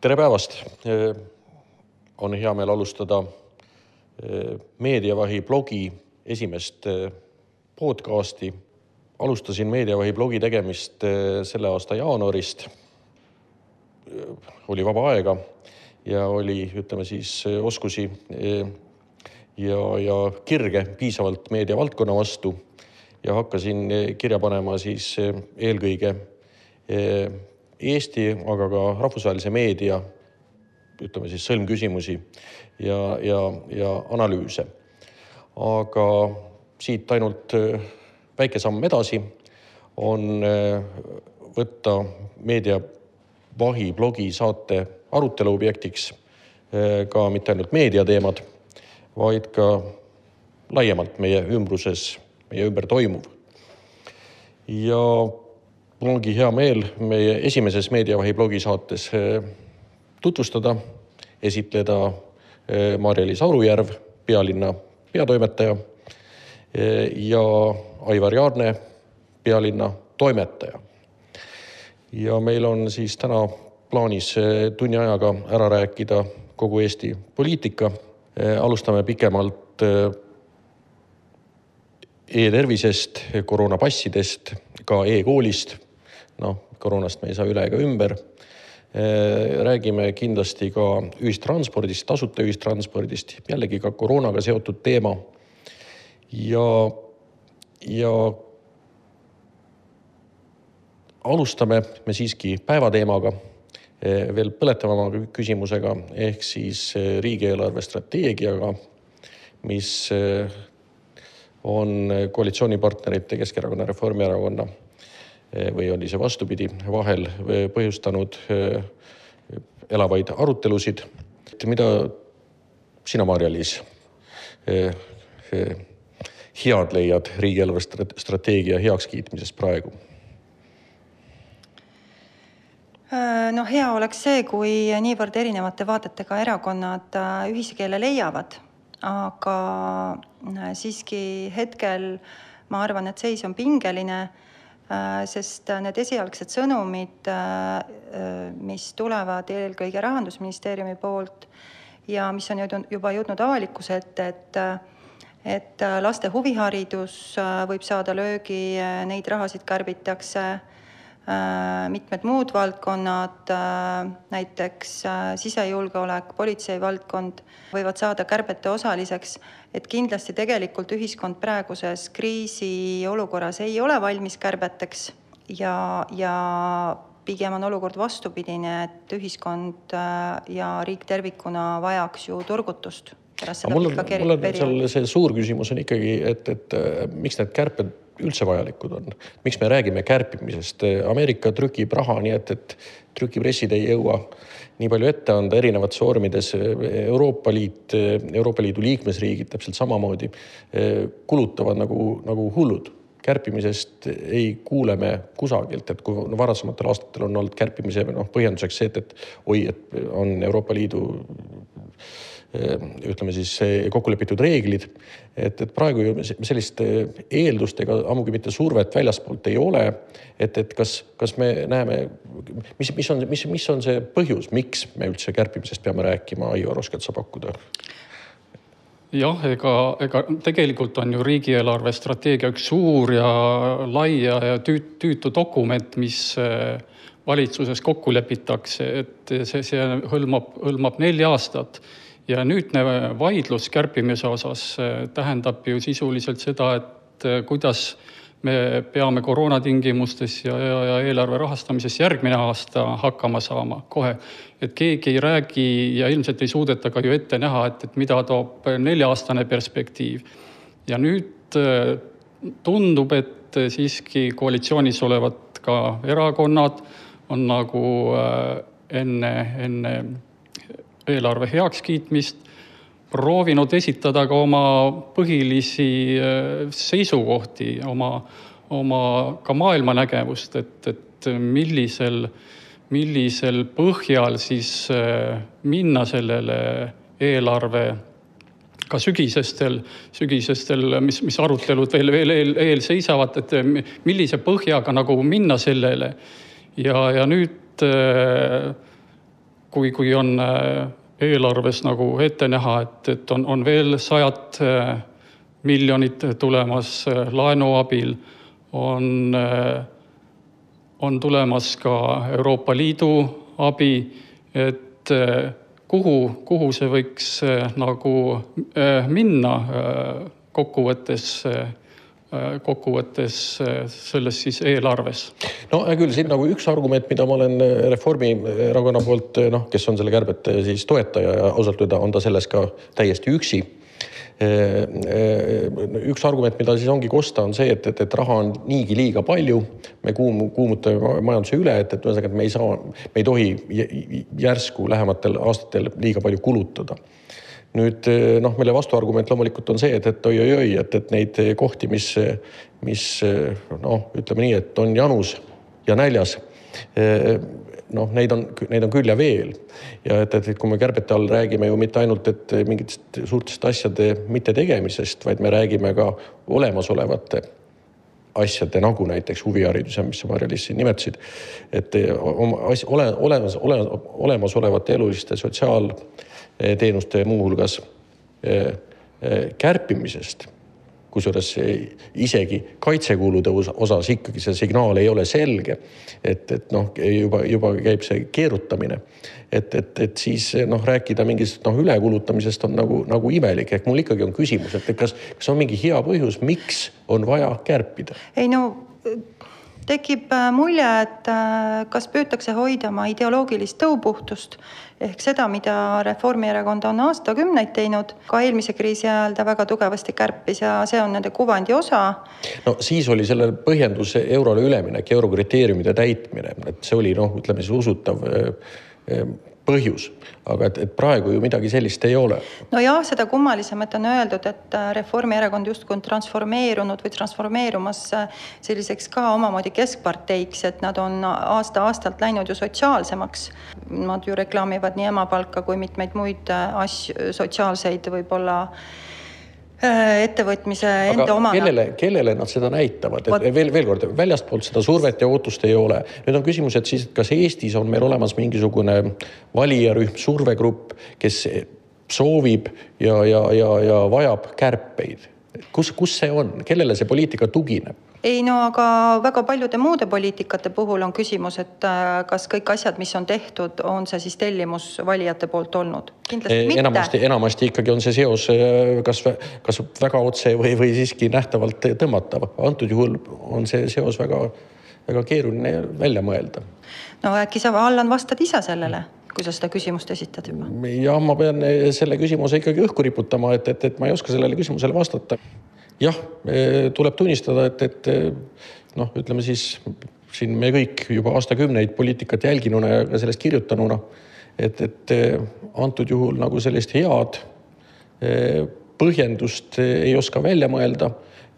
tere päevast! on hea meel alustada Meediavahi blogi esimest podcasti. alustasin Meediavahi blogi tegemist selle aasta jaanuarist. oli vaba aega ja oli, ütleme siis, oskusi ja, ja kirge piisavalt meediavaldkonna vastu ja hakkasin kirja panema siis eelkõige Eesti, aga ka rahvusvahelise meedia, ütleme siis sõlmküsimusi ja, ja, ja analüüse. aga siit ainult väike samm edasi on võtta meediavahi blogi saate arutelu objektiks ka mitte ainult meediateemad, vaid ka laiemalt meie ümbruses, meie ümber toimuv. ja mul ongi hea meel meie esimeses Meediavahi blogi saates tutvustada, esitleda Maarja-Liis Aurujärv, Pealinna peatoimetaja ja Aivar Jaarne, Pealinna toimetaja. ja meil on siis täna plaanis tunni ajaga ära rääkida kogu Eesti poliitika. alustame pikemalt e-tervisest, koroonapassidest, ka e-koolist. Noh, koroonast me ei saa üle ega ümber. räägime kindlasti ka ühistranspordist, tasuta ühistranspordist, jällegi ka koroonaga seotud teema. ja, ja alustame me siiski päevateemaga, veel põletavama küsimusega ehk siis riigieelarve strateegiaga, mis on koalitsioonipartnerite Keskerakonna, Reformierakonna või oli see vastupidi, vahel põhjustanud elavaid arutelusid. mida sina, Maarja-Liis, head leiad riigieelarve strateegia heakskiitmisest praegu? no hea oleks see, kui niivõrd erinevate vaadetega erakonnad ühise keele leiavad, aga siiski hetkel ma arvan, et seis on pingeline, sest need esialgsed sõnumid, mis tulevad eelkõige Rahandusministeeriumi poolt ja mis on juba jõudnud avalikkuse ette, et et laste huviharidus võib saada löögi, neid rahasid kärbitakse mitmed muud valdkonnad, näiteks sisejulgeolek, politsei valdkond võivad saada kärbete osaliseks. et kindlasti tegelikult ühiskond praeguses kriisiolukorras ei ole valmis kärbeteks ja, ja pigem on olukord vastupidine, et ühiskond ja riik tervikuna vajaks ju turgutust pärast seda mul on, pikka mul on perioodi. seal see suur küsimus on ikkagi, et, et miks need kärped üldse vajalikud on, miks me räägime kärpimisest, Ameerika trükib raha, nii et, et trükipressid ei jõua nii palju ette anda. Erinevates vormides. Euroopa Liit, Euroopa Liidu liikmesriigid täpselt samamoodi kulutavad nagu, nagu hullud. Kärpimisest ei kuule me kusagilt, et kui no varasematel aastatel on olnud kärpimise noh, põhjenduseks see, et, et oi, et on Euroopa Liidu ütleme siis kokku lepitud reeglid, et, et praegu ju sellist eeldust ega ammugi mitte survet väljaspoolt ei ole. et, et kas, kas me näeme, mis, mis on, mis, mis on see põhjus, miks me üldse kärpimisest peame rääkima, Aivar, oskad sa pakkuda? jah, ega, ega tegelikult on ju riigieelarve strateegia üks suur ja lai ja, ja tüüt, tüütu dokument, mis valitsuses kokku lepitakse, et see, see hõlmab, hõlmab neli aastat ja nüüdne vaidlus kärpimise osas tähendab ju sisuliselt seda, et kuidas me peame koroona tingimustes ja, ja, ja eelarve rahastamises järgmine aasta hakkama saama kohe. et keegi ei räägi ja ilmselt ei suudeta ka ju ette näha, et, et mida toob nelja-aastane perspektiiv. ja nüüd tundub, et siiski koalitsioonis olevad ka erakonnad on nagu enne, enne eelarve heakskiitmist proovinud esitada ka oma põhilisi seisukohti, oma, oma ka maailmanägemust, et, et millisel, millisel põhjal siis minna sellele eelarve ka sügisestel, sügisestel, mis, mis arutelud veel, veel eel, eel seisavad, et millise põhjaga nagu minna sellele. ja, ja nüüd kui, kui on eelarves nagu ette näha, et, et on, on veel sajad miljonid tulemas laenu abil, on, on tulemas ka Euroopa Liidu abi, et kuhu, kuhu see võiks nagu minna kokkuvõttes kokkuvõttes selles siis eelarves? no hea küll, siin nagu üks argument, mida ma olen Reformierakonna poolt noh, kes on selle kärbete siis toetaja ja ausalt öelda on ta selles ka täiesti üksi üks argument, mida siis ongi kosta, on see, et, et, et raha on niigi liiga palju. me kuum-, kuumutame majanduse üle, et, et ühesõnaga, et me ei saa, me ei tohi järsku lähematel aastatel liiga palju kulutada nüüd noh, mille vastuargument loomulikult on see, et, et oi-oi-oi, et, et neid kohti, mis, mis noh, ütleme nii, et on janus ja näljas noh, neid on, neid on küll ja veel. ja et, et kui me kärbete all räägime ju mitte ainult, et mingitest suurtest asjade mittetegemisest, vaid me räägime ka olemasolevate asjade nagu näiteks huvihariduse, mis sa, Marja-Liis siin nimetasid. et oma as, ole, olemas, ole, olemasolevate eluliste sotsiaalteenuste muuhulgas eh, eh, kärpimisest kusjuures isegi kaitsekulude osas ikkagi see signaal ei ole selge. et, et noh, juba, juba käib see keerutamine. et, et, et siis noh, rääkida mingist noh, ülekulutamisest on nagu, nagu imelik, ehk mul ikkagi on küsimus, et kas, kas on mingi hea põhjus, miks on vaja kärpida? ei no tekib äh, mulje, et äh, kas püütakse hoida oma ideoloogilist tõupuhtust ehk seda, mida Reformierakond on aastakümneid teinud. ka eelmise kriisi ajal ta väga tugevasti kärpis ja see on nende kuvandi osa. no siis oli selle põhjendus eurole üleminek, eurokriteeriumide täitmine, et see oli noh, ütleme siis usutav põhjus, aga et, et praegu ju midagi sellist ei ole. nojah, seda kummalisem, et on öeldud, et äh, Reformierakond justkui on transformeerunud või transformeerumas äh, selliseks ka omamoodi keskparteiks, et nad on aasta-aastalt läinud ju sotsiaalsemaks. Nad ju reklaamivad nii emapalka kui mitmeid muid äh, asju, sotsiaalseid võib-olla ettevõtmise enda Aga omana. kellele, kellele nad seda näitavad, et What? veel, veel kord väljastpoolt seda survet ja ootust ei ole. nüüd on küsimus, et siis kas Eestis on meil olemas mingisugune valijarühm, survegrupp, kes soovib ja, ja, ja, ja vajab kärpeid. Kus, kus see on, kellele see poliitika tugineb? ei no aga väga paljude muude poliitikate puhul on küsimus, et äh, kas kõik asjad, mis on tehtud, on see siis tellimus valijate poolt olnud? e, mitte. enamasti, enamasti ikkagi on see seos äh, kas, kas väga otse või, või siiski nähtavalt tõmmatav. antud juhul on see seos väga, väga keeruline välja mõelda. no äkki sa, Allan, vastad ise sellele? Kui sa seda küsimust esitad juba? jah, ma pean selle küsimuse ikkagi õhku riputama, et, et, et ma ei oska sellele küsimusele vastata jah, tuleb tunnistada, et, et noh, ütleme siis siin me kõik juba aastakümneid poliitikat jälginuna ja ka sellest kirjutanuna, et, et antud juhul nagu sellist head põhjendust ei oska välja mõelda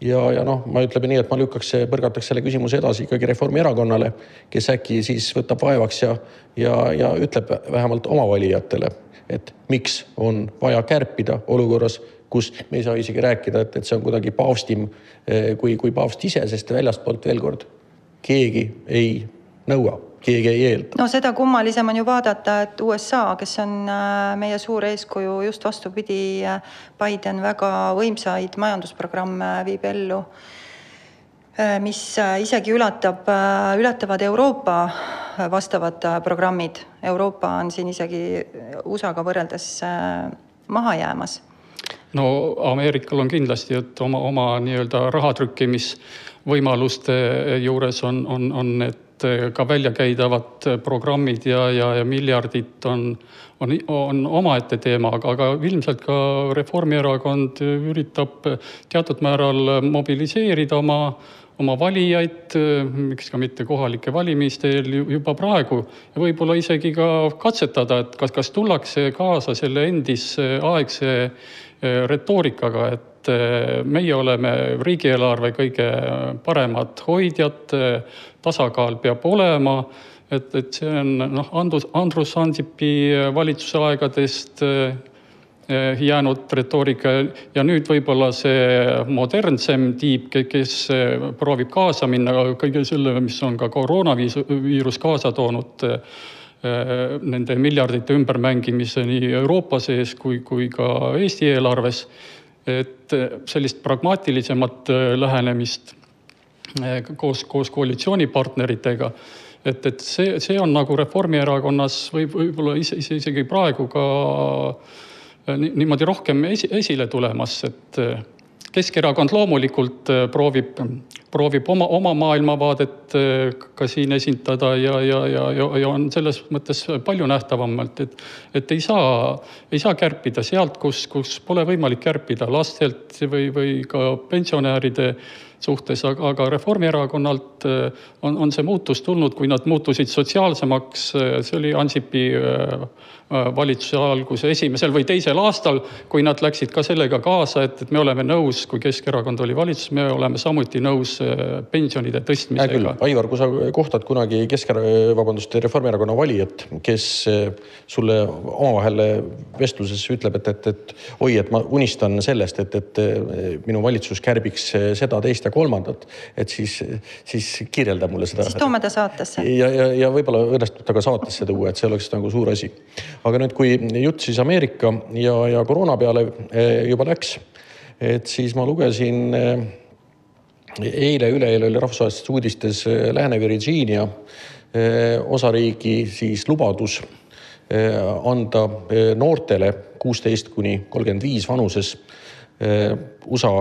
ja, ja noh, ma ütleme nii, et ma lükkaks, põrgataks selle küsimuse edasi ikkagi Reformierakonnale, kes äkki siis võtab vaevaks ja, ja, ja ütleb vähemalt oma valijatele, et miks on vaja kärpida olukorras, kus me ei saa isegi rääkida, et, et see on kuidagi paavstim eh, kui, kui paavst ise, sest väljastpoolt veel kord keegi ei nõua, keegi ei eelda. no seda kummalisem on ju vaadata, et USA, kes on äh, meie suur eeskuju, just vastupidi, äh, Biden väga võimsaid majandusprogramme viib ellu äh, mis isegi ületab, ületavad Euroopa vastavad programmid. Euroopa on siin isegi USA-ga võrreldes maha jäämas no Ameerikal on kindlasti, et oma, oma nii-öelda rahatrükkimisvõimaluste juures on, on, on need ka väljakäidavad programmid ja, ja, ja miljardid on, on, on omaette teema, aga, aga ilmselt ka Reformierakond üritab teatud määral mobiliseerida oma oma valijaid, miks ka mitte kohalike valimiste eel juba praegu. Ja võib-olla isegi ka katsetada, et kas, kas tullakse kaasa selle endisaegse Eh, retoorikaga, et eh, meie oleme riigieelarve kõige paremad hoidjad, eh, tasakaal peab olema, et, et see on noh, Andrus, Andrus Ansipi valitsuse aegadest jäänud retoorika ja nüüd võib-olla see modernsem tiib, kes proovib kaasa minna kõige selle, mis on ka koroonaviirus kaasa toonud nende miljardite ümbermängimise nii Euroopa sees kui, kui ka Eesti eelarves. Et sellist pragmaatilisemat lähenemist koos, koos koalitsioonipartneritega. Et, et see, see on nagu Reformierakonnas võib, võib-olla ise, ise isegi praegu ka niimoodi rohkem esi, esile tulemas, et Keskerakond loomulikult äh, proovib, proovib oma, oma maailmavaadet äh, ka siin esindada ja, ja, ja, ja, on selles mõttes palju nähtavamalt, et, et ei saa, ei saa kärpida sealt, kus, kus pole võimalik kärpida lastelt või, või ka pensionäride suhtes, aga, Reformierakonnalt äh, on, on see muutus tulnud, kui nad muutusid sotsiaalsemaks, see oli Ansipi valitsuse alguse esimesel või teisel aastal, kui nad läksid ka sellega kaasa, et, et me oleme nõus kui Keskerakond oli valitsuses, me oleme samuti nõus äh, pensionide tõstmisega. Aivar, kui sa kohtad kunagi Keskerakonna, vabandust, Reformierakonna valijat, kes äh, sulle omavahel vestluses ütleb, et, et, et oi, et ma unistan sellest, et, et äh, minu valitsus kärbiks seda, teist ja kolmandat, et siis, siis kirjelda mulle seda. siis toome ta saatesse. ja, ja, ja võib-olla õnnestub ta ka saatesse tuua, et see oleks nagu suur asi. aga nüüd, kui jutt siis Ameerika ja, ja koroona peale juba läks et siis ma lugesin eh, eile, üleeile oli rahvusvahelistes uudistes eh, Lääne-Virginia eh, osariigi siis lubadus anda noortele kuusteist kuni kolmkümmend viis vanuses USA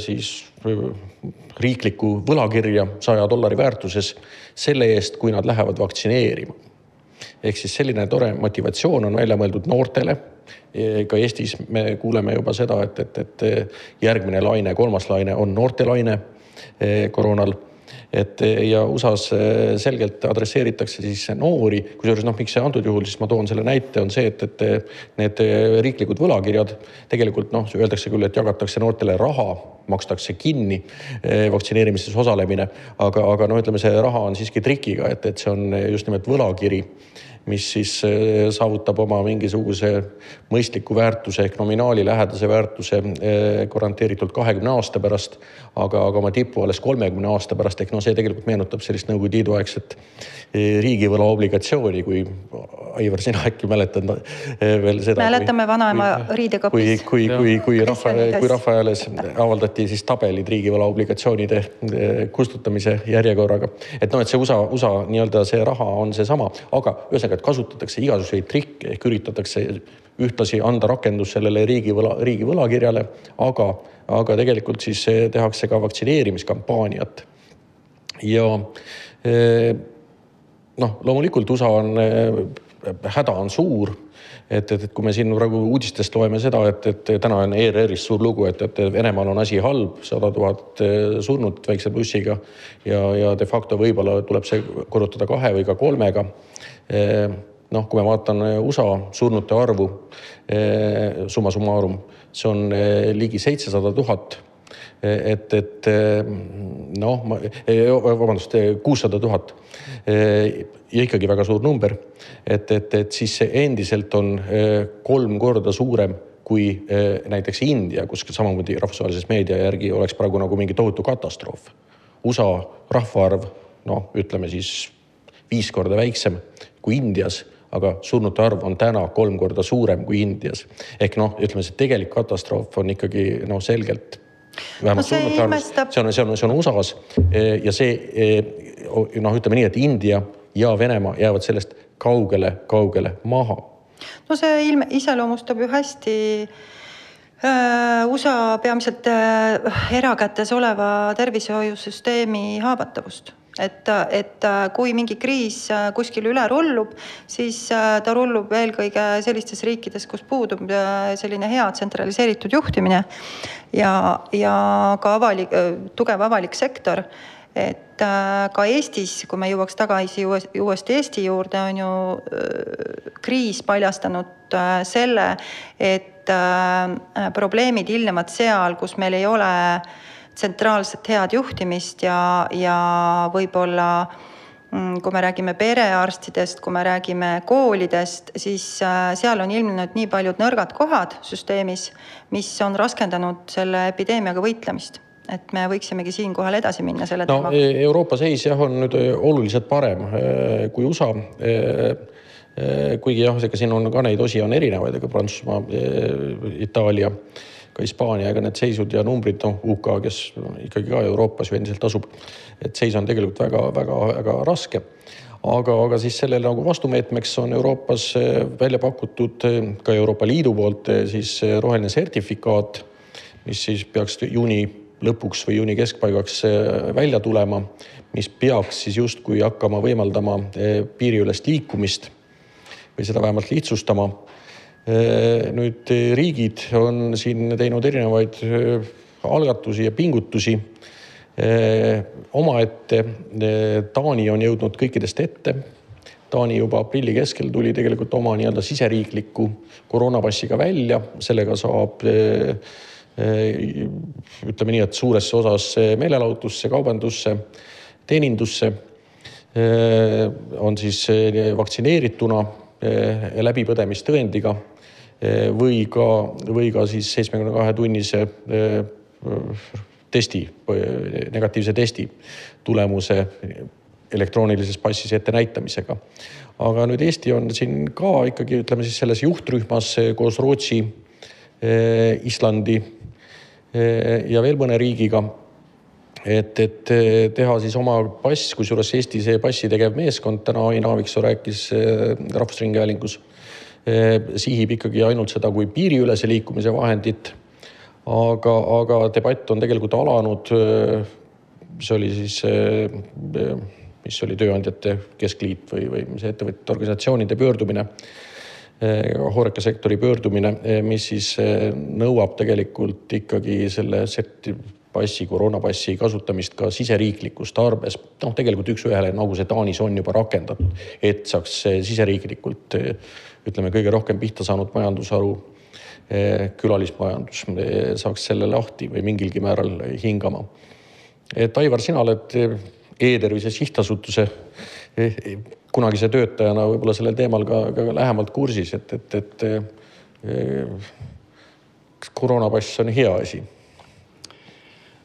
siis riiklikku võlakirja saja dollari väärtuses selle eest, kui nad lähevad vaktsineerima. ehk siis selline tore motivatsioon on välja mõeldud noortele ka Eestis me kuuleme juba seda, et, et, et järgmine laine, kolmas laine on noortelaine eh, koroonal et ja USA-s eh, selgelt adresseeritakse siis noori, kusjuures noh, miks see antud juhul siis ma toon selle näite, on see, et, et need riiklikud võlakirjad tegelikult noh, öeldakse küll, et jagatakse noortele raha, makstakse kinni eh, vaktsineerimises osalemine, aga, aga no ütleme, see raha on siiski trikiga, et, et see on just nimelt võlakiri mis siis äh, saavutab oma mingisuguse mõistliku väärtuse ehk nominaali lähedase väärtuse äh, garanteeritult kahekümne aasta pärast, aga, aga oma tipu alles kolmekümne aasta pärast ehk noh, see tegelikult meenutab sellist Nõukogude Liidu aegset riigivõla obligatsiooni, kui Aivar, sina äkki mäletad veel seda? mäletame vanaema riidekapis. kui, kui, kui, kui rahva, kui Rahvaajales avaldati siis tabelid riigivõla obligatsioonide kustutamise järjekorraga, et noh, et see USA, USA nii-öelda see raha on seesama, aga ühesõnaga et kasutatakse igasuguseid trikke ehk üritatakse ühtlasi anda rakendus sellele riigivõla, riigi võlakirjale, aga, aga tegelikult siis tehakse ka vaktsineerimiskampaaniat. ja eh, noh, loomulikult USA on, eh, häda on suur et, et, et kui me siin praegu uudistest loeme seda, et, et täna on ERR-is suur lugu, et, et Venemaal on asi halb, sada tuhat eh, surnut väikse bussiga ja, ja de facto võib-olla tuleb see korrutada kahe või ka kolmega Eh, noh, kui ma vaatan USA surnute arvu summa summarum, see on ligi seitsesada tuhat. Et, et noh, ma, vabandust, kuussada tuhat ja ikkagi väga suur number. et, et, et siis see endiselt on kolm korda suurem kui näiteks India, kus samamoodi rahvusvahelises meedia järgi oleks praegu nagu mingi tohutu katastroof. USA rahvaarv, noh, ütleme siis viis korda väiksem kui Indias, aga surnute arv on täna kolm korda suurem kui Indias. ehk noh, ütleme see tegelik katastroof on ikkagi noh, selgelt vähemalt no surnute arv, see on, see on, see on USA-s. Ja see noh, ütleme nii, et India ja Venemaa jäävad sellest kaugele-kaugele maha. no see ilme, iseloomustab ju hästi USA peamiselt erakätes oleva tervishoiusüsteemi haavatavust et, et kui mingi kriis kuskil üle rullub, siis ta rullub eelkõige sellistes riikides, kus puudub selline hea tsentraliseeritud juhtimine ja, ja ka avalik, tugev avalik sektor. Et ka Eestis, kui me jõuaks tagasi uuesti Eesti juurde, on ju kriis paljastanud selle, et probleemid ilmnevad seal, kus meil ei ole tsentraalset head juhtimist ja, ja võib-olla mm, kui me räägime perearstidest, kui me räägime koolidest, siis äh, seal on ilmnenud nii paljud nõrgad kohad süsteemis, mis on raskendanud selle epideemiaga võitlemist et me võiksimegi siinkohal edasi minna selle no, teemaga. Euroopa seis jah, on nüüd äh, oluliselt parem äh, kui USA kuigi jah, ega siin on ka neid osi on erinevaid, ega Prantsusmaa, Itaalia, ka Hispaania, ega need seisud ja numbrid, noh, UK, kes ikkagi ka Euroopas ju endiselt asub, et seis on tegelikult väga-väga-väga raske aga, aga siis sellele nagu vastumeetmeks on Euroopas välja pakutud ka Euroopa Liidu poolt siis roheline sertifikaat, mis siis peaks juuni lõpuks või juuni keskpaigaks välja tulema, mis peaks siis justkui hakkama võimaldama piiriülest liikumist või seda vähemalt lihtsustama. Nüüd riigid on siin teinud erinevaid algatusi ja pingutusi omaette. Taani on jõudnud kõikidest ette. Taani juba aprilli keskel tuli tegelikult oma nii-öelda siseriikliku koroonapassiga välja, sellega saab ütleme nii, et suures osas meelelahutusse, kaubandusse, teenindusse on siis vaktsineerituna läbipõdemistõendiga või ka, või ka siis seitsmekümne kahe tunnise testi, negatiivse testi tulemuse elektroonilises passis ettenäitamisega. aga nüüd Eesti on siin ka ikkagi ütleme siis selles juhtrühmas koos Rootsi, Islandi ja veel mõne riigiga. Et, et teha siis oma pass, kusjuures Eesti see passi tegev meeskond täna Ain Aaviksoo rääkis Rahvusringhäälingus, sihib ikkagi ainult seda kui piiriülese liikumise vahendit aga, aga debatt on tegelikult alanud. see oli siis, mis oli Tööandjate Keskliit või, või mis ettevõtjate organisatsioonide pöördumine, hoorekasektori pöördumine, mis siis nõuab tegelikult ikkagi selle serti-, passi, koroonapassi kasutamist ka siseriiklikus tarbes. noh, tegelikult üks-ühele nagu see Taanis on juba rakendatud, et saaks siseriiklikult ütleme, kõige rohkem pihta saanud majandusharu Eh, külalismajandus eh, saaks selle lahti või mingilgi määral hingama. et Aivar, sina oled eh, E-tervise sihtasutuse kunagise töötajana võib-olla sellel teemal ka, ka lähemalt kursis, et, et, et kas koroonapass on hea asi?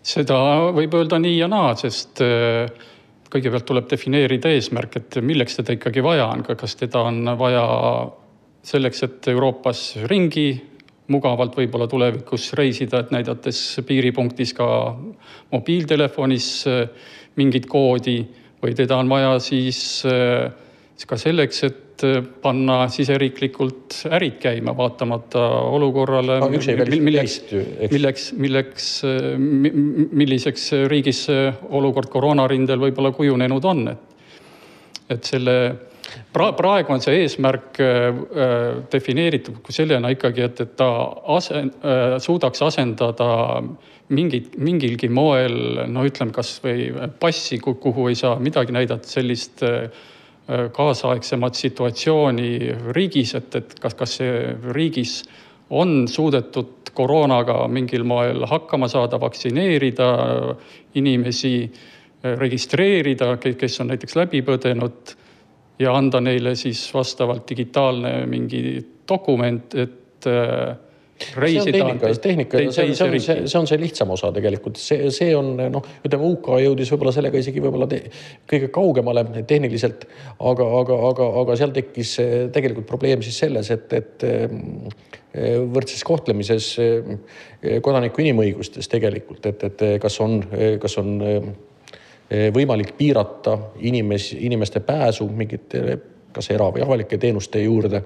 Seda võib öelda nii ja naa, sest kõigepealt tuleb defineerida eesmärk, et milleks teda ikkagi vaja on, kas teda on vaja selleks, et Euroopas ringi mugavalt võib-olla tulevikus reisida, et näidates piiripunktis ka mobiiltelefonis äh, mingit koodi või teda on vaja siis äh, ka selleks, et äh, panna siseriiklikult ärid käima, vaatamata olukorrale no,. milleks, milleks, milleks, milliseks riigis olukord koroonarindel võib-olla kujunenud on, et, et selle pra-, praegu on see eesmärk äh, äh, defineeritud sellena ikkagi, et, et ta ase-, äh, suudaks asendada mingit, mingilgi moel, no ütleme, kasvõi passi, kuhu ei saa midagi näidata, sellist kaasaegsemat situatsiooni riigis, et, et kas, kas riigis on suudetud koroonaga mingil moel hakkama saada, vaktsineerida inimesi, registreerida, kes on näiteks läbi põdenud ja anda neile siis vastavalt digitaalne mingi dokument, et äh, reisida. tehnika, see, see on see, see on see lihtsam osa tegelikult, see, see on noh, ütleme UK jõudis võib-olla sellega isegi võib-olla kõige kaugemale tehniliselt, aga, aga, aga, aga seal tekkis tegelikult probleem siis selles, et, et äh, võrdses kohtlemises äh, kodaniku inimõigustes tegelikult, et, et kas on, kas on Eh, võimalik piirata inimesi, inimeste pääsu mingite kas era- või avalike teenuste juurde eh,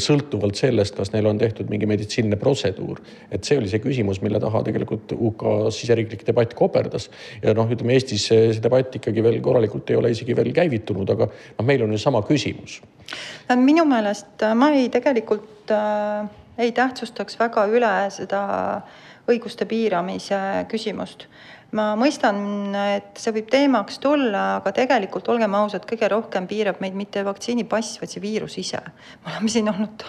sõltuvalt sellest, kas neil on tehtud mingi meditsiiniline protseduur. et see oli see küsimus, mille taha tegelikult UK siseriiklik debatt koperdas. ja noh, ütleme Eestis see debatt ikkagi veel korralikult ei ole isegi veel käivitunud, aga noh, meil on ju sama küsimus. minu meelest äh, ma ei tegelikult äh, ei tähtsustaks väga üle seda õiguste piiramise küsimust ma mõistan, et see võib teemaks tulla, aga tegelikult olgem ausad, kõige rohkem piirab meid mitte vaktsiinipass, vaid see viirus ise. me oleme siin olnud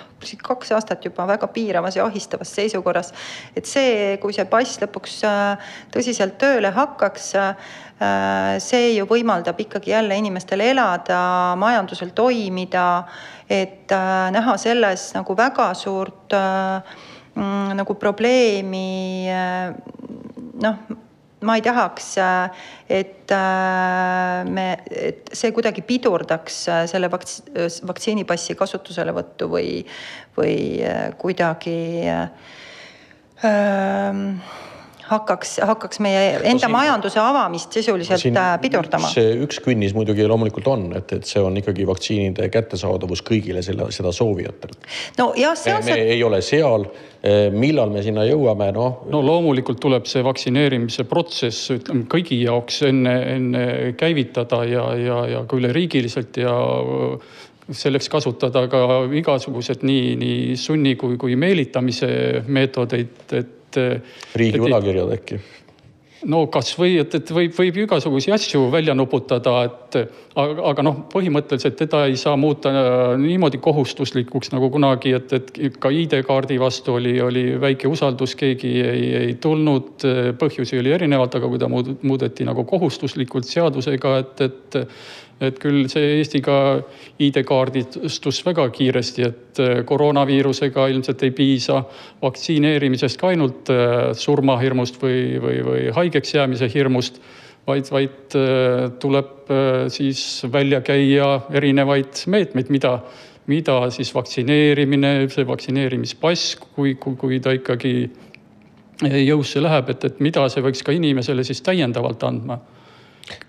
kaks aastat juba väga piiravas ja ahistavas seisukorras. et see, kui see pass lõpuks äh, tõsiselt tööle hakkaks, äh, see ju võimaldab ikkagi jälle inimestel elada, majandusel toimida, et äh, näha selles nagu väga suurt mm, nagu probleemi noh ma ei tahaks, et me, et see kuidagi pidurdaks selle vakts-, vaktsiinipassi kasutuselevõttu või, või kuidagi äh, hakkaks, hakkaks meie enda no, siin, majanduse avamist sisuliselt siin äh, pidurdama. see üks künnis muidugi loomulikult on, et, et see on ikkagi vaktsiinide kättesaadavus kõigile selle, seda soovijatele. nojah, see on me, see. me ei ole seal, eh, millal me sinna jõuame, noh. no loomulikult tuleb see vaktsineerimise protsess, ütleme kõigi jaoks enne, enne käivitada ja, ja, ja ka üleriigiliselt ja selleks kasutada ka igasugused nii, nii sunni kui, kui meelitamise meetodeid, et et. riigi võlakirjad äkki? no kasvõi, et, et võib, võib igasuguseid asju välja nuputada, et aga, aga noh, põhimõtteliselt teda ei saa muuta äh, niimoodi kohustuslikuks nagu kunagi, et, et ka ID-kaardi vastu oli, oli väike usaldus, keegi ei, ei tulnud. põhjusi oli erinevalt, aga kui ta muudeti nagu kohustuslikult seadusega, et, et et küll see Eestiga ID-kaardistus väga kiiresti, et äh, koroonaviirusega ilmselt ei piisa vaktsineerimisest ka ainult äh, surmahirmust või, või, või haigeks jäämise hirmust, vaid, vaid äh, tuleb siis välja käia erinevaid meetmeid, mida, mida siis vaktsineerimine, see vaktsineerimispass, kui, kui, kui ta ikkagi jõusse läheb, et, et mida see võiks ka inimesele siis täiendavalt andma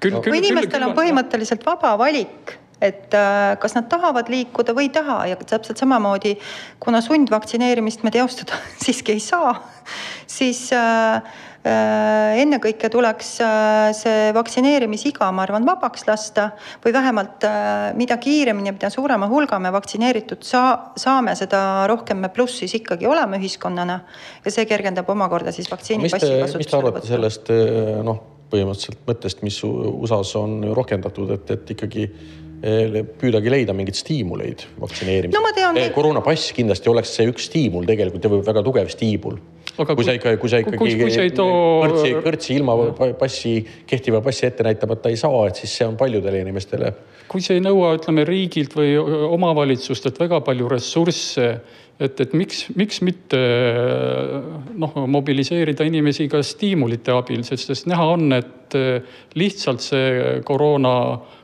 küll, küll, inimestel küll, on põhimõtteliselt vaba valik, et äh, kas nad tahavad liikuda või ei taha ja täpselt samamoodi, kuna sundvaktsineerimist me teostada siiski ei saa, siis äh, äh, ennekõike tuleks äh, see vaktsineerimisiga, ma arvan, vabaks lasta või vähemalt äh, mida kiiremini, mida suurema hulga me vaktsineeritud saa, saame, seda rohkem me plussis ikkagi oleme ühiskonnana ja see kergendab omakorda siis vaktsiinipassi kasutusele. mis te arvate sellest noh põhimõtteliselt mõttest, mis USA-s on rakendatud, et, et ikkagi eh, püüdagi leida mingeid stiimuleid vaktsineerimiseks no,. Tean... Eh, koroonapass kindlasti oleks see üks stiimul tegelikult ja väga tugev stiimul. kui sa ikka, kui sa ikkagi kui, kui too... kõrtsi, kõrtsi ilma passi, kehtiva passi ette näitamata ei saa, et siis see on paljudele inimestele. kui see ei nõua, ütleme riigilt või omavalitsustelt väga palju ressursse et, et miks, miks mitte noh, mobiliseerida inimesi ka stiimulite abil, sest, sest näha on, et lihtsalt see koroona,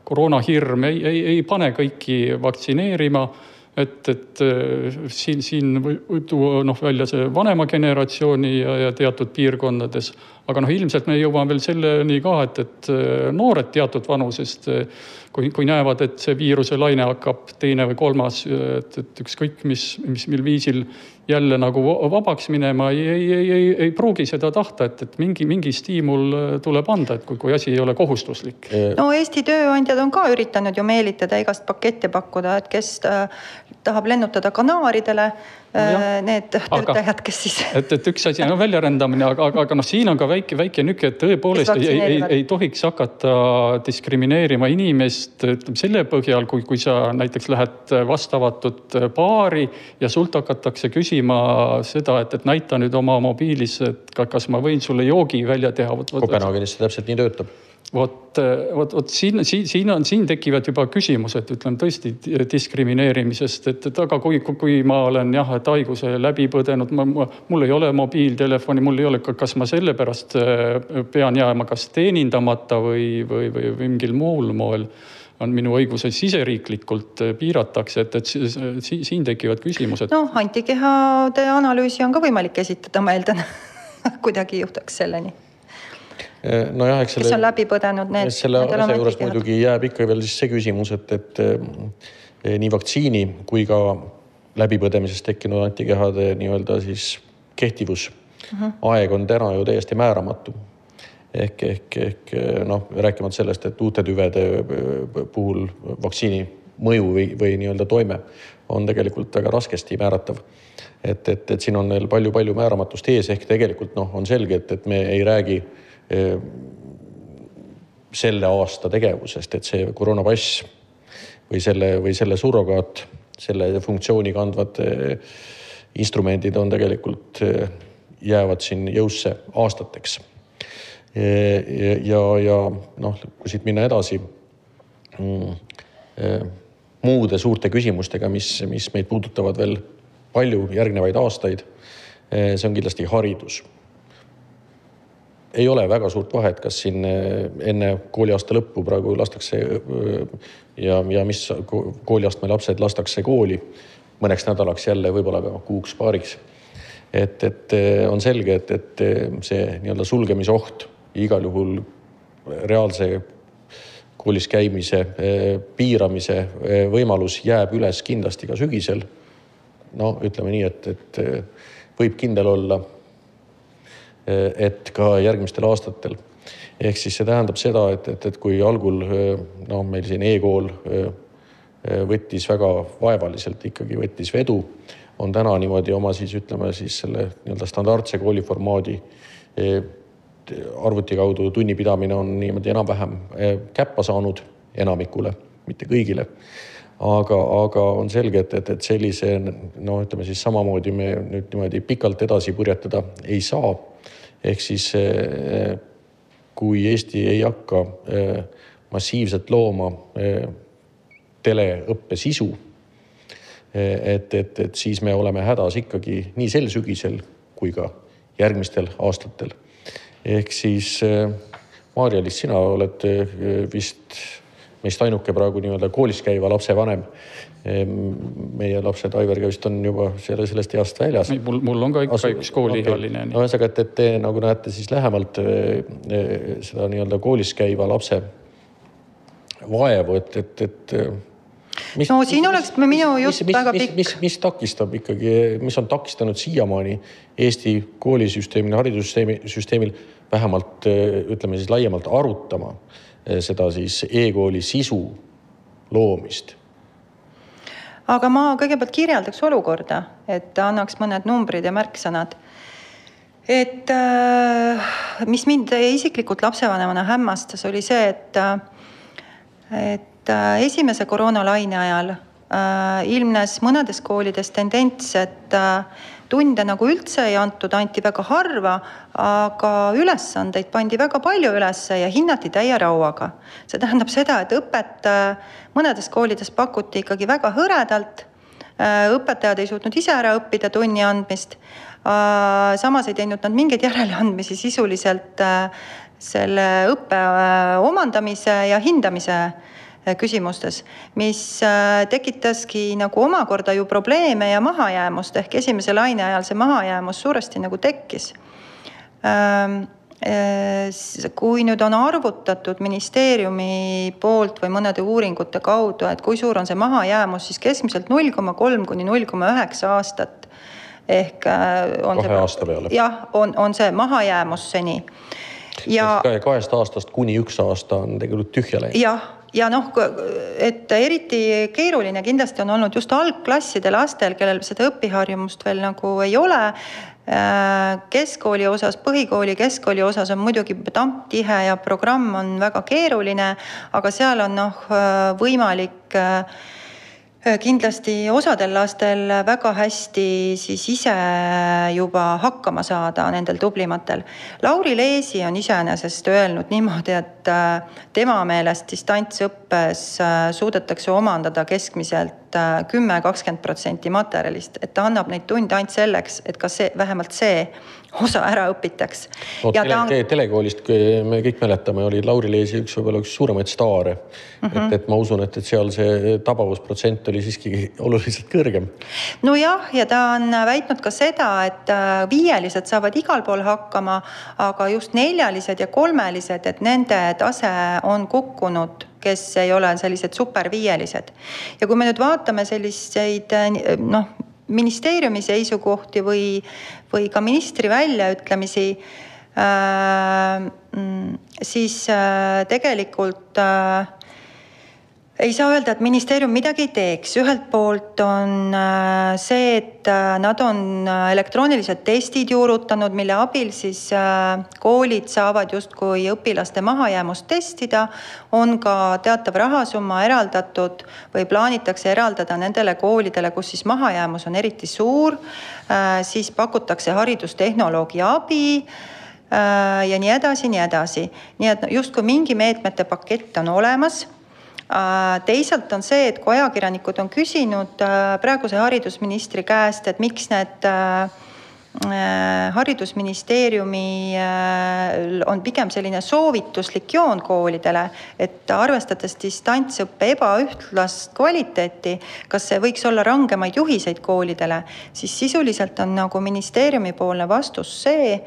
koroonahirm ei, ei, ei pane kõiki vaktsineerima et, et siin, siin võib tuua noh välja see vanema generatsiooni ja, ja teatud piirkondades. aga noh, ilmselt me jõuame veel selleni ka, et, et noored teatud vanusest kui, kui näevad, et see viiruse laine hakkab teine või kolmas, et, et ükskõik mis, mis, mil viisil jälle nagu vabaks minema, ei, ei, ei, ei, ei pruugi seda tahta, et, et mingi, mingi stiimul tuleb anda, et kui, kui asi ei ole kohustuslik. no Eesti tööandjad on ka üritanud ju meelitada igast pakette pakkuda, et kes äh, tahab lennutada Kanaaridele Äh, need töötajad, kes siis. et, et üks asi on no, väljarändamine, aga, aga, aga noh, siin on ka väike, väike nüke, et tõepoolest ei, ei, ei tohiks hakata diskrimineerima inimest, ütleme selle põhjal, kui, kui sa näiteks lähed vastavatut baari ja sult hakatakse küsima seda, et, et näita nüüd oma mobiilis, et kas ma võin sulle joogi välja teha. Kopenhaagenis see täpselt nii töötab vot, vot, vot siin, siin, siin on, siin tekivad juba küsimused, ütleme tõesti diskrimineerimisest, et, et aga kui, kui ma olen jah, et haiguse läbi põdenud, mul ei ole mobiiltelefoni, mul ei ole, kas ma sellepärast äh, pean jääma kas teenindamata või, või, või mingil muul moel on minu õigused siseriiklikult äh, piiratakse, et, et siin, siin tekivad küsimused. noh, antikehade analüüsi on ka võimalik esitada, ma eeldan kuidagi juhtuks selleni nojah, eks selle. kes on läbi põdenud, need. selle asja juures muidugi jääb ikka veel siis see küsimus, et, et eh, nii vaktsiini kui ka läbipõdemisest tekkinud antikehade nii-öelda siis kehtivus mm, -hmm. aeg on täna ju täiesti määramatu. ehk, ehk, ehk noh, rääkimata sellest, et uute tüvede eh, puhul vaktsiini mõju või, või nii-öelda toime on tegelikult väga raskesti määratav. et, et, et siin on veel palju-palju määramatust ees, ehk tegelikult noh, on selge, et, et me ei räägi Ehm, selle aasta tegevusest, et see koroonapass või selle või selle surrogaat, selle funktsiooni kandvad eh, instrumendid on tegelikult, eh, jäävad siin jõusse aastateks. ja, ja, ja noh, kui siit minna edasi mm, eh, muude suurte küsimustega, mis, mis meid puudutavad veel palju järgnevaid aastaid. see on kindlasti haridus ei ole väga suurt vahet, kas siin enne kooliaasta lõppu praegu lastakse ja, ja mis kooliastme lapsed lastakse kooli mõneks nädalaks jälle, võib-olla ka kuuks-paariks. et, et on selge, et, et see nii-öelda sulgemisoht igal juhul reaalse koolis käimise piiramise võimalus jääb üles kindlasti ka sügisel. no ütleme nii, et, et võib kindel olla, et ka järgmistel aastatel. ehk siis see tähendab seda, et, et, et kui algul noh, meil siin e-kool võttis väga vaevaliselt ikkagi võttis vedu, on täna niimoodi oma siis ütleme siis selle nii-öelda standardse kooliformaadi arvuti kaudu tunni pidamine on niimoodi enam-vähem eh, käppa saanud enamikule, mitte kõigile. aga, aga on selge, et, et, et sellise no ütleme siis samamoodi me nüüd niimoodi pikalt edasi purjetada ei saa. Ehk siis eh, kui Eesti ei hakka eh, massiivselt looma teleõppe sisu, et, et, et siis me oleme hädas ikkagi nii sel sügisel kui ka järgmistel aastatel ehk siis Maarja-Liis, sina oled vist meist ainuke praegu nii-öelda koolis käiva lapse vanem. Ehm, meie lapsed Aivar vist on juba selle, sellest east väljas. mul, mul on ka ikka Asu, üks kooliealine okay.. no ühesõnaga, et, et te nagu näete siis lähemalt äh, seda nii-öelda koolis käiva lapse vaevu, et, et, et mis, no siin mis, oleks mis, minu jutt väga pikk. mis, mis, mis takistab ikkagi, mis on takistanud siiamaani Eesti koolisüsteemil, haridussüsteemi, süsteemil vähemalt ütleme siis laiemalt arutama eh, seda siis e-kooli sisu loomist? Aga ma kõigepealt kirjeldaks olukorda, et annaks mõned numbrid ja märksõnad. et äh, mis mind isiklikult lapsevanemana hämmastas, oli see, et, et et äh, esimese koroonalaine ajal äh, ilmnes mõnedes koolides tendents, et äh, tunde nagu üldse ei antud, anti väga harva, aga ülesandeid pandi väga palju ülesse ja hinnati täie rauaga. see tähendab seda, et õpet mõnedes koolides pakuti ikkagi väga hõredalt. õpetajad ei suutnud ise ära õppida tunni andmist. samas ei teinud nad mingeid järeleandmisi sisuliselt selle õppe omandamise ja hindamise Äh, küsimustes, mis äh, tekitaski nagu omakorda ju probleeme ja mahajäämust ehk esimese laine ajal see mahajäämus suuresti nagu tekkis. Ähm, äh, kui nüüd on arvutatud ministeeriumi poolt või mõnede uuringute kaudu, et kui suur on see mahajäämus, siis keskmiselt null koma kolm kuni null koma üheksa aastat ehk on kahe see, aasta peale. jah, on, on see mahajäämus seni ja kahest aastast kuni üks aasta on tegelikult tühja läinud. jah ja noh, et eriti keeruline kindlasti on olnud just algklasside lastel, kellel seda õpiharjumust veel nagu ei ole. keskkooli osas, põhikooli, keskkooli osas on muidugi tamp tihe ja programm on väga keeruline, aga seal on noh, võimalik Äh, kindlasti osadel lastel väga hästi ise juba hakkama saada, nendel tublimatel. Lauri Leesi on iseenesest öelnud niimoodi, et äh, tema meelest distantsõppes äh, suudetakse omandada keskmiselt kümme, kakskümmend protsenti materjalist, et ta annab neid tunde ainult selleks, et ka see, vähemalt see osa ära õpitaks no,. Tele, on... telekoolist me kõik mäletame, oli Lauri Leesi üks võib-olla üks suuremaid staare mm. -hmm. et, et ma usun, et, et seal see tabavusprotsent oli siiski oluliselt kõrgem. nojah, ja ta on väitnud ka seda, et äh, viielised saavad igal pool hakkama, aga just neljalised ja kolmelised, et nende tase on kukkunud kes ei ole sellised superviielised. ja kui me nüüd vaatame selliseid noh, ministeeriumi seisukohti või, või ka ministri väljaütlemisi äh,, mm, siis äh, tegelikult äh, ei saa öelda, et ministeerium midagi ei teeks, ühelt poolt on äh, see, et äh, nad on äh, elektroonilised testid juurutanud, mille abil siis koolid saavad justkui õpilaste mahajäämust testida. on ka teatav rahasumma eraldatud või plaanitakse eraldada nendele koolidele, kus siis mahajäämus on eriti suur. siis pakutakse haridustehnoloogi abi ja nii edasi, nii edasi, nii et justkui mingi meetmete pakett on olemas teisalt on see, et kui ajakirjanikud on küsinud äh, praeguse haridusministri käest, et miks need äh, haridusministeeriumi on pigem selline soovituslik joon koolidele, et arvestades distantsõppe ebaühtlast kvaliteeti, kas see võiks olla rangemaid juhiseid koolidele, siis sisuliselt on nagu ministeeriumipoolne vastus see,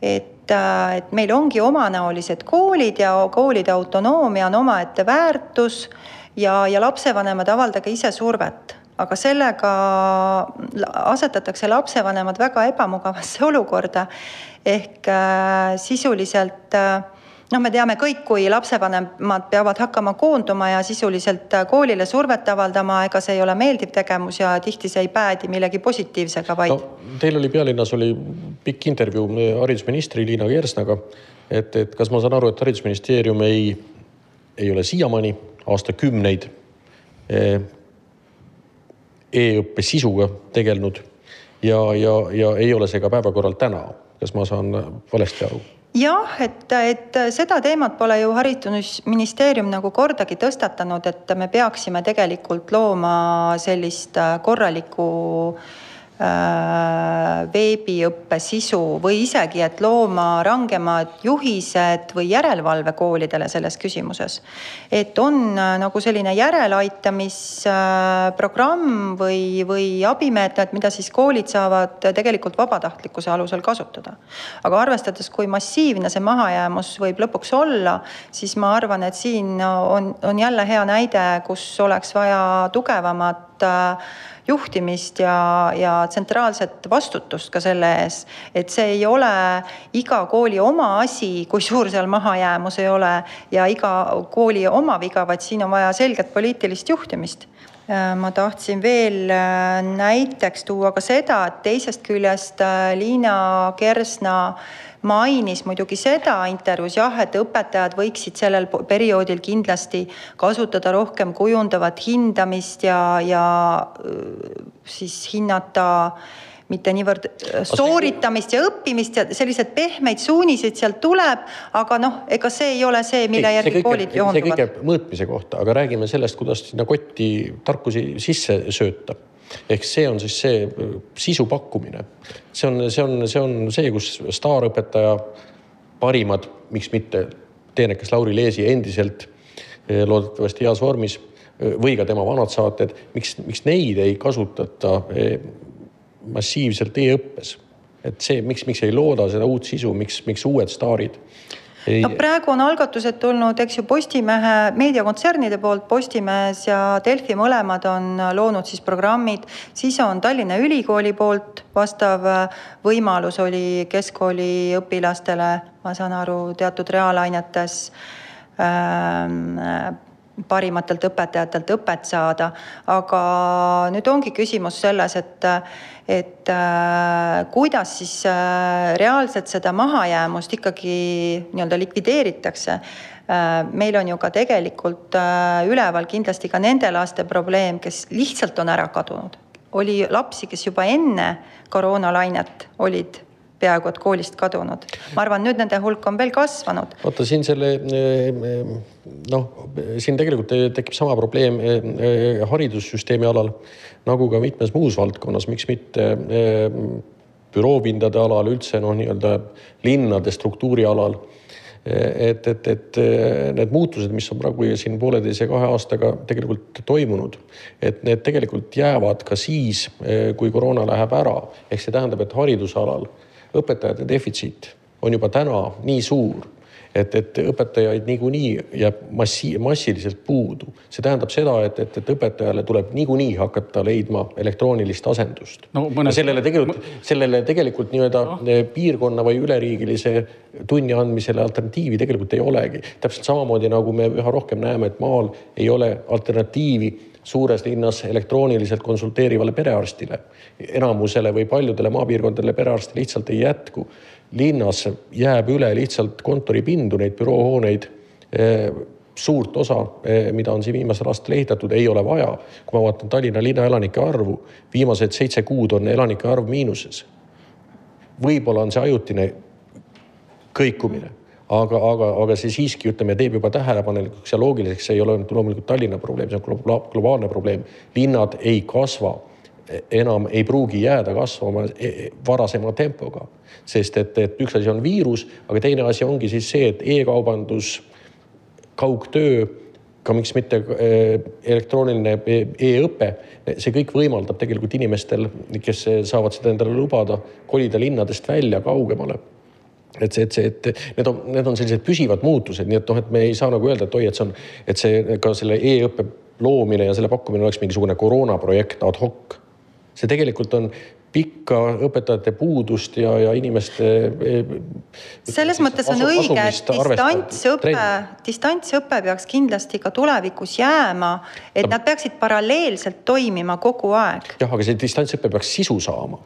et, et meil ongi omanäolised koolid ja koolide autonoomia on omaette väärtus ja, ja lapsevanemad, avaldage ise survet aga sellega asetatakse lapsevanemad väga ebamugavasse olukorda. ehk äh, sisuliselt äh, noh, me teame kõik, kui lapsevanemad peavad hakkama koonduma ja sisuliselt äh, koolile survet avaldama, ega see ei ole meeldiv tegevus ja tihti see ei päädi millegi positiivsega, vaid no,. Teil oli pealinnas oli pikk intervjuu haridusministri Liina Kersnaga, et, et kas ma saan aru, et haridusministeerium ei, ei ole siiamaani aastakümneid e-õppe sisuga tegelenud ja, ja, ja ei ole see ka päevakorral täna. kas ma saan valesti aru? Jah, et, et seda teemat pole ju haridusministeerium nagu kordagi tõstatanud, et me peaksime tegelikult looma sellist korralikku äh, veebiõppe sisu või isegi, et looma rangemad juhised või järelevalve koolidele selles küsimuses. et on äh, nagu selline järeleaitamisprogramm või, või abimeetmed, mida siis koolid saavad tegelikult vabatahtlikkuse alusel kasutada. aga arvestades, kui massiivne see mahajäämus võib lõpuks olla, siis ma arvan, et siin on, on jälle hea näide, kus oleks vaja tugevamat äh, juhtimist ja, ja tsentraalset vastutust ka selle ees, et see ei ole iga kooli oma asi, kui suur seal mahajäämus ei ole ja iga kooli oma viga, vaid siin on vaja selget poliitilist juhtimist. Ma tahtsin veel äh, näiteks tuua ka seda, et teisest küljest äh, Liina Kersna mainis muidugi seda intervjuus jah, et õpetajad võiksid sellel perioodil kindlasti kasutada rohkem kujundavat hindamist ja, ja siis hinnata mitte niivõrd sooritamist ja õppimist ja selliseid pehmeid suuniseid sealt tuleb, aga noh, ega see ei ole see, mille ei, järgi koolid joonduvad. see kõik käib mõõtmise kohta, aga räägime sellest, kuidas sinna kotti tarkusi sisse sööta ehk see on siis see äh, sisu pakkumine. see on, see on, see on see, kus staarõpetaja, parimad, miks mitte teenekas Lauri Leesi endiselt äh, loodetavasti heas vormis äh, või ka tema vanad saated, miks, miks neid ei kasutata massiivselt e-õppes? et see, miks, miks ei looda seda uut sisu, miks, miks uued staarid ei... no praegu on algatused tulnud, eks ju, Postimehe meediakontsernide poolt, Postimees ja Delfi mõlemad on loonud siis programmid, siis on Tallinna Ülikooli poolt vastav võimalus oli keskkooli õpilastele, ma saan aru, teatud reaalainetes ähm, parimatelt õpetajatelt õpet saada. aga nüüd ongi küsimus selles, et, et äh, kuidas siis äh, reaalselt seda mahajäämust ikkagi nii-öelda likvideeritakse äh,. meil on ju ka tegelikult äh, üleval kindlasti ka nende laste probleem, kes lihtsalt on ära kadunud. oli lapsi, kes juba enne koroonalainet olid peaaegu et koolist kadunud. ma arvan, nüüd nende hulk on veel kasvanud. vaata siin selle noh, siin tegelikult tekib sama probleem haridussüsteemi alal nagu ka mitmes muus valdkonnas, miks mitte büroopindade alal üldse noh, nii-öelda linnade struktuuri alal et, et, et need muutused, mis on praegu siin pooleteise, kahe aastaga tegelikult toimunud, et need tegelikult jäävad ka siis, kui koroona läheb ära. ehk see tähendab, et haridusalal õpetajate defitsiit on juba täna nii suur, et, et õpetajaid niikuinii jääb massi, massiliselt puudu. see tähendab seda, et, et, et õpetajale tuleb niikuinii hakata leidma elektroonilist asendust no,. Mõnes... sellele tegelikult, sellele tegelikult nii-öelda no. piirkonna või üleriigilise tunni andmisele alternatiivi tegelikult ei olegi. täpselt samamoodi nagu me üha rohkem näeme, et maal ei ole alternatiivi suures linnas elektrooniliselt konsulteerivale perearstile. enamusele või paljudele maapiirkondadele perearsti lihtsalt ei jätku. linnas jääb üle lihtsalt kontoripindu, neid büroohooneid eh, suurt osa, eh, mida on siin viimasel aastal ehitatud, ei ole vaja. kui ma vaatan Tallinna linna elanike arvu, viimased seitse kuud on elanike arv miinuses. võib-olla on see ajutine kõikumine aga, aga, aga see siiski ütleme, teeb juba tähelepanelikuks ja loogiliseks, see ei ole loomulikult Tallinna probleem, see on globaalne probleem. linnad ei kasva enam ei pruugi jääda kasvama e, e, varasema tempoga. sest et, et üks asi on viirus, aga teine asi ongi siis see, et e-kaubandus, kaugtöö, ka miks mitte e, elektrooniline e-õpe, see kõik võimaldab tegelikult inimestel, kes saavad seda endale lubada, kolida linnadest välja kaugemale et see, et see, et need on, need on sellised püsivad muutused, nii et noh, et me ei saa nagu öelda, et oi, et see on, et see ka selle e-õppe loomine ja selle pakkumine oleks mingisugune koroonaprojekt ad hoc. see tegelikult on pikka õpetajate puudust ja, ja inimeste. selles mõttes on õige, et distantsõpe, distantsõpe peaks kindlasti ka tulevikus jääma, et nad peaksid paralleelselt toimima kogu aeg. jah, aga see distantsõpe peaks sisu saama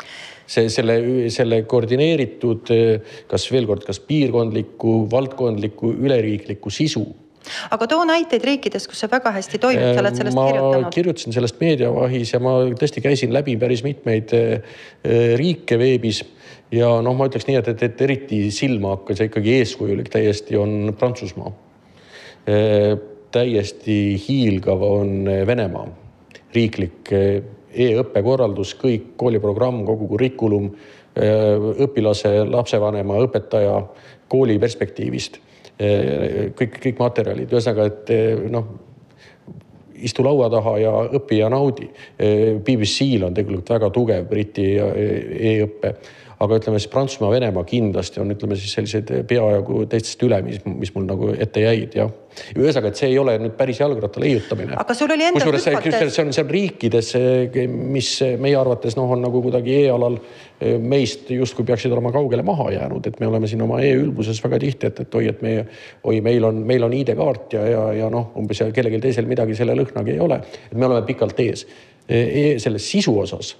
see, selle, selle koordineeritud, kas veel kord, kas piirkondliku, valdkondliku, üleriikliku sisu aga too näiteid riikidest, kus see väga hästi toimib, sa oled sellest ma kirjutanud. ma kirjutasin sellest Meediavahis ja ma tõesti käisin läbi päris mitmeid eh, riike veebis ja noh, ma ütleks nii, et, et, et eriti silma hakkas ja ikkagi eeskujulik täiesti on Prantsusmaa. Eh, täiesti hiilgav on Venemaa riiklik eh, e-õppekorraldus, kõik kooliprogramm, kogu kurikulum õpilase, lapsevanema, õpetaja, kooli perspektiivist. kõik, kõik materjalid, ühesõnaga, et noh, istu laua taha ja õpi ja naudi. BBC-l on tegelikult väga tugev Briti e-õpe aga ütleme siis Prantsusmaa, Venemaa kindlasti on, ütleme siis sellised peajagu teistest üle, mis, mis mul nagu ette jäid, jah. Ühesõnaga, et see ei ole nüüd päris jalgratta leiutamine. aga sul oli endal hüpotees. see on, see on riikides, mis meie arvates noh, on nagu kuidagi e-alal meist justkui peaksid olema kaugele maha jäänud, et me oleme siin oma e-ülbuses väga tihti, et, et oi, et meie, oi, meil on, meil on ID-kaart ja, ja, ja noh, umbes kellelgi teisel midagi selle lõhnagi ei ole. et me oleme pikalt ees e. selle sisu osas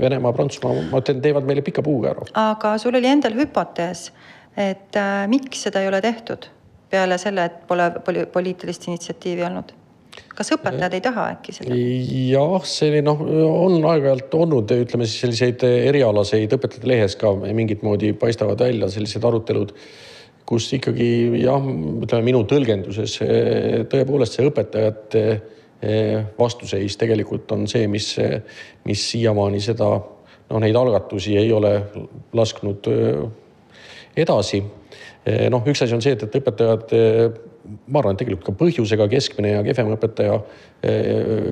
Venemaa, Prantsusmaa, ma ütlen, teevad meile pika puuga ära. aga sul oli endal hüpotees, et äh, miks seda ei ole tehtud peale selle, et pole poli poliitilist initsiatiivi olnud? kas õpetajad ei taha äkki seda? jah, see noh, on aeg-ajalt olnud, ütleme siis selliseid erialaseid õpetajate lehes ka mingit moodi paistavad välja sellised arutelud, kus ikkagi jah, ütleme minu tõlgenduses tõepoolest see õpetajate Eh, vastuseis tegelikult on see, mis, mis siiamaani seda, noh, neid algatusi ei ole lasknud eh, edasi. Eh, noh, üks asi on see, et, et õpetajad, ma arvan, et tegelikult ka põhjusega keskmine ja kehvem õpetaja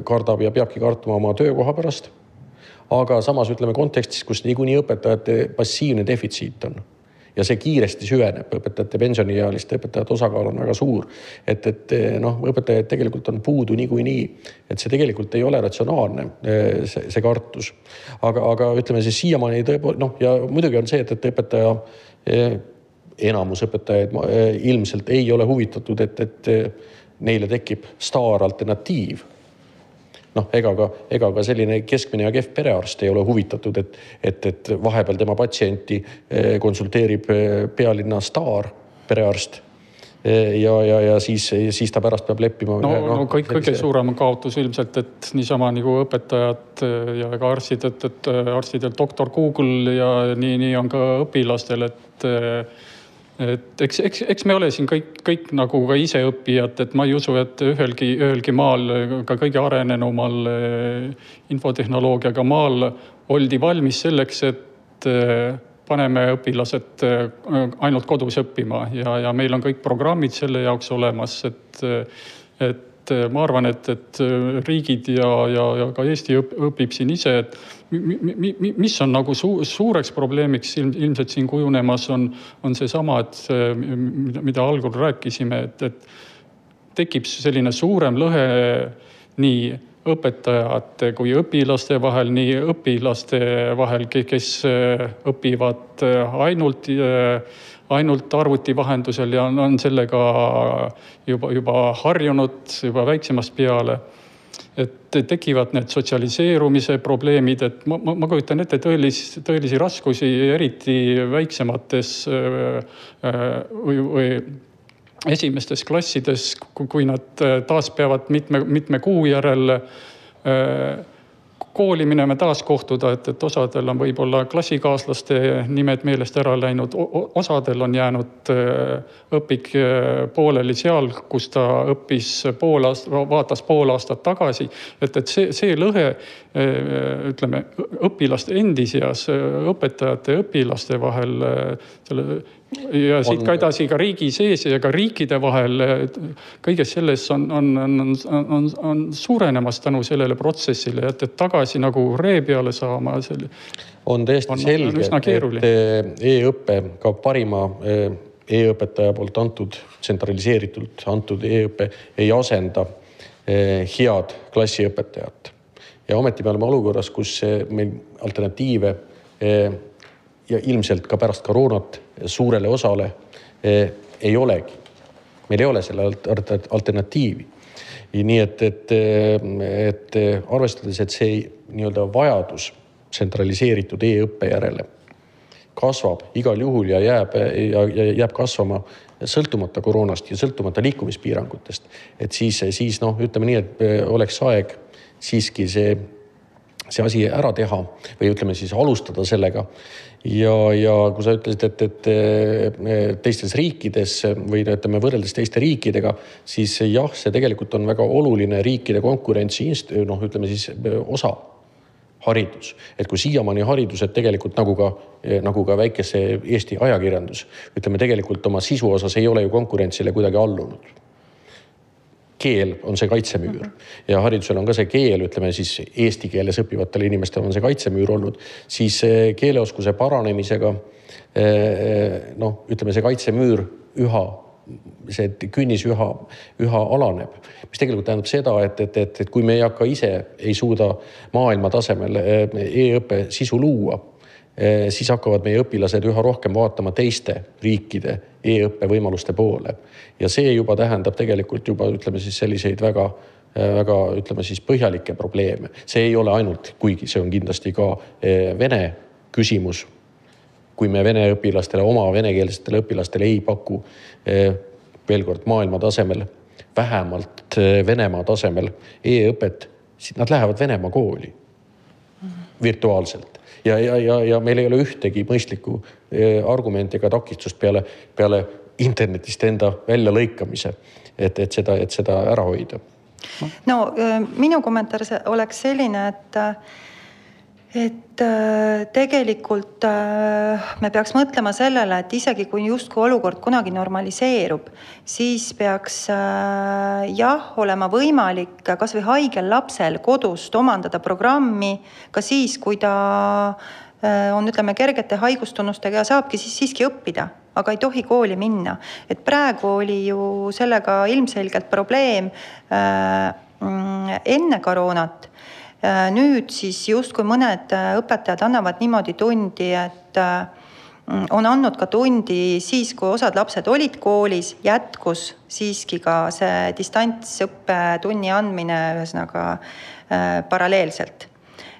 kardab ja peabki kartma oma töökoha pärast. aga samas ütleme kontekstis, kus niikuinii õpetajate passiivne defitsiit on ja see kiiresti süveneb, õpetajate pensioniealiste õpetajate osakaal on väga suur. et, et noh, õpetajaid tegelikult on puudu niikuinii, et see tegelikult ei ole ratsionaalne, see, see kartus. aga, aga ütleme siis siiamaani tõepoolest noh, ja muidugi on see, et, et õpetaja enamus õpetajaid ilmselt ei ole huvitatud, et, et neile tekib staaralternatiiv noh, ega ka, ega ka selline keskmine ja kehv perearst ei ole huvitatud, et, et, et vahepeal tema patsienti eh, konsulteerib eh, pealinna staar perearst eh, ja, ja, ja siis, siis ta pärast peab leppima. no, no, no kõik, kõige suurem kaotus ilmselt, et niisama nagu õpetajad ja ka arstid, et, et arstidel doktor Google ja nii, nii on ka õpilastel, et et eks, eks, eks me ole siin kõik, kõik nagu ka iseõppijad, et ma ei usu, et ühelgi, ühelgi maal, ka kõige arenenumal eh, infotehnoloogiaga maal oldi valmis selleks, et eh, paneme õpilased eh, ainult kodus õppima ja, ja meil on kõik programmid selle jaoks olemas, et, et ma arvan, et, et riigid ja, ja, ja ka Eesti õpib siin ise, et mis on nagu su suureks probleemiks ilm, ilmselt siin kujunemas on, on seesama, et mida algul rääkisime, et, et tekib selline suurem lõhe nii õpetajate kui õpilaste vahel, nii õpilaste vahel, kes õpivad ainult ainult arvuti vahendusel ja on, on sellega juba, juba harjunud juba väiksemast peale. Et tekivad need sotsialiseerumise probleemid, et ma, ma, ma kujutan ette tõelisi, tõelisi raskusi, eriti väiksemates või, või esimestes klassides, kui nad taas peavad mitme, mitme kuu järel kooli minema taas kohtuda, et, et osadel on võib-olla klassikaaslaste nimed meelest ära läinud, osadel on jäänud õpik pooleli seal, kus ta õppis pool aastat, vaatas pool aastat tagasi. et, et see, see lõhe ütleme õpilaste endi seas, õpetajate ja õpilaste vahel selle ja siit ka edasi ka riigi sees ja ka riikide vahel. kõiges selles on, on, on, on, on suurenemas tänu sellele protsessile, et, et tagasi nagu ree peale saama. on täiesti on, selge, et e-õpe ka parima eh, e-õpetaja poolt antud, tsentraliseeritult antud e-õpe ei asenda eh, head klassiõpetajat. ja ometi me oleme olukorras, kus meil alternatiive ja ilmselt ka pärast koroonat suurele osale eh, ei olegi. meil ei ole selle alternatiivi. nii et, et, et arvestades, et see nii-öelda vajadus tsentraliseeritud e-õppe järele kasvab igal juhul ja jääb ja, ja jääb kasvama sõltumata koroonast ja sõltumata liikumispiirangutest. et siis, siis noh, ütleme nii, et oleks aeg siiski see, see asi ära teha või ütleme siis alustada sellega. Ja, ja kui sa ütlesid, et, et teistes riikides või ütleme võrreldes teiste riikidega, siis jah, see tegelikult on väga oluline riikide konkurentsi noh, ütleme siis osa haridus, et kui siiamaani haridused tegelikult nagu ka, nagu ka väikese Eesti ajakirjandus, ütleme tegelikult oma sisu osas ei ole ju konkurentsile kuidagi allunud keel on see kaitsemüür. Ja haridusel on ka see keel, ütleme siis eesti keeles õppivatel inimestel on see kaitsemüür olnud, siis keeleoskuse paranemisega eh, noh, ütleme see kaitsemüür üha see künnis üha, üha alaneb, mis tegelikult tähendab seda, et, et, et, et kui me ei hakka ise, ei suuda maailma tasemel eh, e-õppe sisu luua siis hakkavad meie õpilased üha rohkem vaatama teiste riikide e-õppe võimaluste poole. ja see juba tähendab tegelikult juba ütleme siis selliseid väga, eh, väga ütleme siis põhjalikke probleeme. see ei ole ainult, kuigi see on kindlasti ka eh, vene küsimus. kui me vene õpilastele, oma venekeelsetele õpilastele ei paku veel kord maailma tasemel, vähemalt Venemaa tasemel e-õpet, siis nad lähevad Venemaa kooli virtuaalselt ja, ja, ja, ja meil ei ole ühtegi mõistlikku eh, argumenti ega takistust peale, peale internetist enda väljalõikamise, et, et seda, et seda ära hoida. no eh, minu kommentaar oleks selline, et et äh, tegelikult äh, me peaks mõtlema sellele, et isegi kui justkui olukord kunagi normaliseerub, siis peaks äh, jah, olema võimalik kasvõi haigel lapsel kodust omandada programmi ka siis, kui ta on, ütleme, kergete haigustunnustega ja saabki siis siiski õppida, aga ei tohi kooli minna. et praegu oli ju sellega ilmselgelt probleem mm, enne koroonat Äh, nüüd siis justkui mõned äh, õpetajad annavad niimoodi tundi, et äh, on andnud ka tundi siis, kui osad lapsed olid koolis, jätkus siiski ka see distantsõppe tunni andmine ühesõnaga paralleelselt.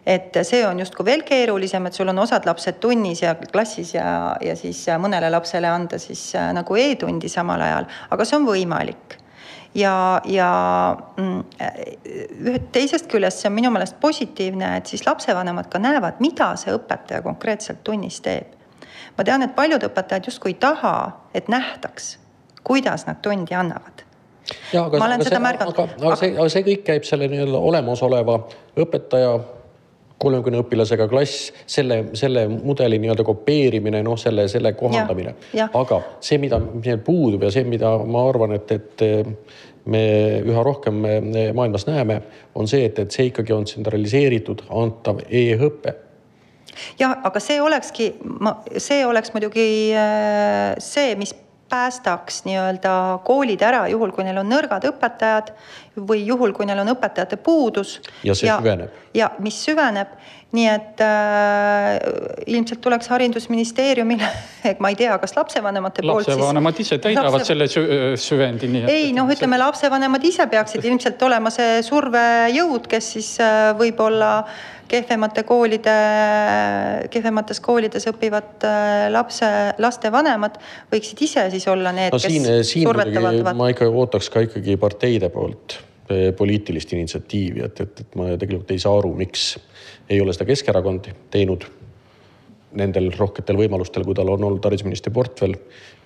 Et see on justkui veel keerulisem, et sul on osad lapsed tunnis ja klassis ja, ja siis mõnele lapsele anda siis nagu e-tundi samal ajal, aga see on võimalik ja, ja mm, teisest küljest see on minu meelest positiivne, et siis lapsevanemad ka näevad, mida see õpetaja konkreetselt tunnis teeb. ma tean, et paljud õpetajad justkui ei taha, et nähtaks, kuidas nad tundi annavad. ja aga, aga, see, aga, aga see, aga see kõik käib selle nii-öelda olemasoleva õpetaja kolmekümne õpilasega klass, selle, selle mudeli nii-öelda kopeerimine, noh, selle, selle kohandamine. aga see, mida meil puudub ja see, mida ma arvan, et, et me üha rohkem maailmas näeme, on see, et, et see ikkagi on tsentraliseeritud antav e-õpe jah, aga see olekski, see oleks muidugi äh, see, mis päästaks nii-öelda koolid ära, juhul kui neil on nõrgad õpetajad või juhul, kui neil on õpetajate puudus. ja see ja, süveneb. ja mis süveneb, nii et äh, ilmselt tuleks haridusministeeriumile ma ei tea, kas lapsevanemate poolt siis. lapsevanemad ise täidavad lapse... selle sü süvendi, nii et. ei noh, ütleme lapsevanemad ise peaksid ilmselt olema see survejõud, kes siis äh, võib-olla kehvemate koolide, kehvemates koolides õppivad äh, lapse, laste vanemad võiksid ise siis olla need no,, kes siin, siin survetavad. ma ikka ootaks ka ikkagi parteide poolt poliitilist initsiatiivi, et, et, et ma tegelikult ei saa aru, miks ei ole seda Keskerakond teinud nendel rohketel võimalustel, kui tal on olnud haridusministri portfell.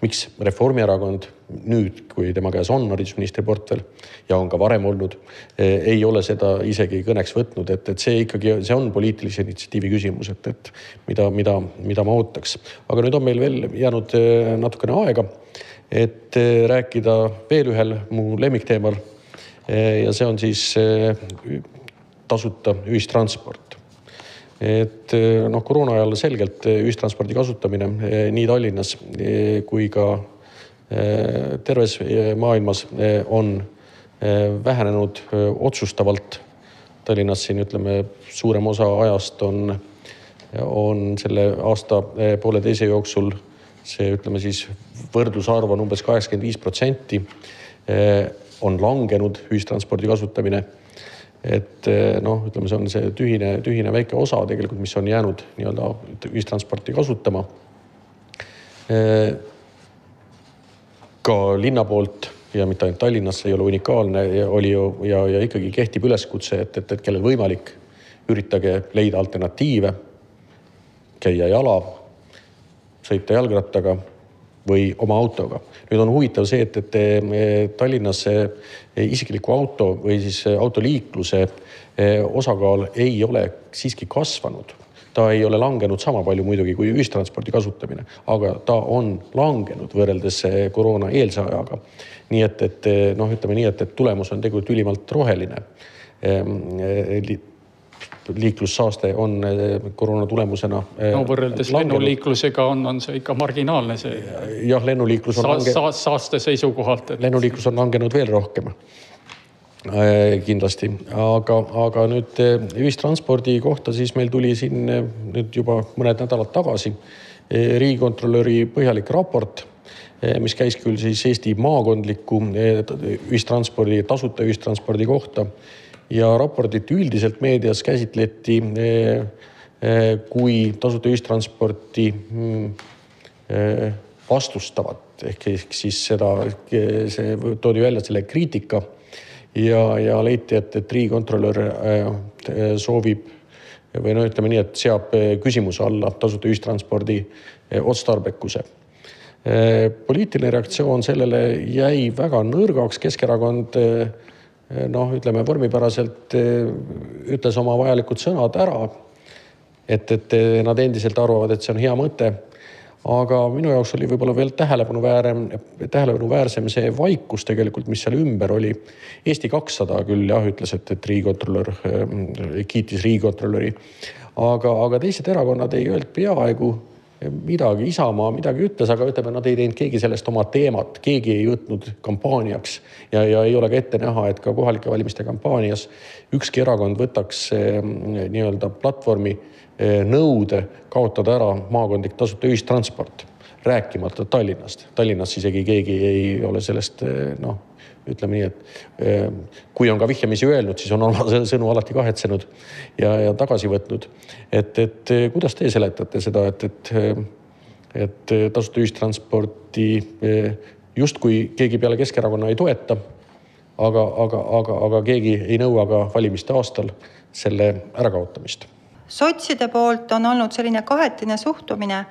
miks Reformierakond nüüd, kui tema käes on haridusministri portfell ja on ka varem olnud, eh, ei ole seda isegi kõneks võtnud, et, et see ikkagi, see on poliitilise initsiatiivi küsimus, et, et mida, mida, mida ma ootaks. aga nüüd on meil veel jäänud eh, natukene aega, et eh, rääkida veel ühel mu lemmikteemal. Ja see on siis tasuta ühistransport et eh, noh, koroona ajal selgelt eh, ühistranspordi kasutamine eh, nii Tallinnas kui ka terves maailmas on vähenenud otsustavalt. Tallinnas siin ütleme, suurem osa ajast on, on selle aasta pooleteise jooksul see, ütleme siis võrdlusarv on umbes kaheksakümmend viis protsenti on langenud ühistranspordi kasutamine et eh, noh, ütleme, see on see tühine, tühine väike osa tegelikult, mis on jäänud nii-öelda ühistransporti kasutama. Eh, ka linna poolt ja mitte ainult Tallinnas, see ei ole unikaalne, oli ju ja, ja ikkagi kehtib üleskutse, et, et, et kellel võimalik, üritage leida alternatiive, käia jala, sõita jalgrattaga või oma autoga. nüüd on huvitav see, et, et Tallinnas isikliku auto või siis autoliikluse eh, osakaal ei ole siiski kasvanud ta ei ole langenud sama palju muidugi kui ühistranspordi kasutamine, aga ta on langenud võrreldes eh, koroona eelse ajaga. nii et, et eh, noh, ütleme nii, et, et tulemus on tegelikult ülimalt roheline ehm, liiklussaaste on eh, koroona tulemusena. Eh, no võrreldes langenud. lennuliiklusega on, on see ikka marginaalne, see. jah, lennuliiklus on Sa, lange... sa, saaste seisukohalt et.... lennuliiklus on langenud veel rohkem eh, kindlasti, aga, aga nüüd ühistranspordi kohta, siis meil tuli siin nüüd juba mõned nädalad tagasi riigikontrolöri põhjalik raport, mis käis küll siis Eesti maakondliku ühistranspordi, tasuta ühistranspordi kohta ja raportit üldiselt meedias käsitleti eh, eh, kui tasuta ühistransporti mm, eh, vastustavat ehk, ehk siis seda, see toodi välja selle kriitika ja, ja leiti, et, et riigikontrolör soovib või no ütleme nii, et seab küsimuse alla tasuta ühistranspordi otstarbekuse. poliitiline reaktsioon sellele jäi väga nõrgaks, Keskerakond noh, ütleme vormipäraselt eh, ütles oma vajalikud sõnad ära. et, et eh, nad endiselt arvavad, et see on hea mõte. aga minu jaoks oli võib-olla veel tähelepanuväärem, tähelepanuväärsem see vaikus tegelikult, mis seal ümber oli. Eesti kakssada küll jah, ütles, et, et riigikontrolör kiitis riigikontrolöri, aga, aga teised erakonnad ei öelnud peaaegu midagi, Isamaa midagi ütles, aga ütleme, nad ei teinud keegi sellest oma teemat, keegi ei võtnud kampaaniaks ja, ja ei ole ka ette näha, et ka kohalike valimiste kampaanias ükski erakond võtaks mm, nii-öelda platvormi eh, nõude kaotada ära maakondlik tasuta ühistransport, rääkimata Tallinnast. Tallinnas isegi keegi ei ole sellest eh, noh ütleme nii, et eh, kui on ka vihjamisi öelnud, siis on oma sõnu alati kahetsenud ja, ja tagasi võtnud. et, et eh, kuidas te seletate seda, et, et, et tasuta ühistransporti eh, justkui keegi peale Keskerakonna ei toeta, aga, aga, aga, aga keegi ei nõua ka valimiste aastal selle ärakaotamist sotside poolt on olnud selline kahetine suhtumine,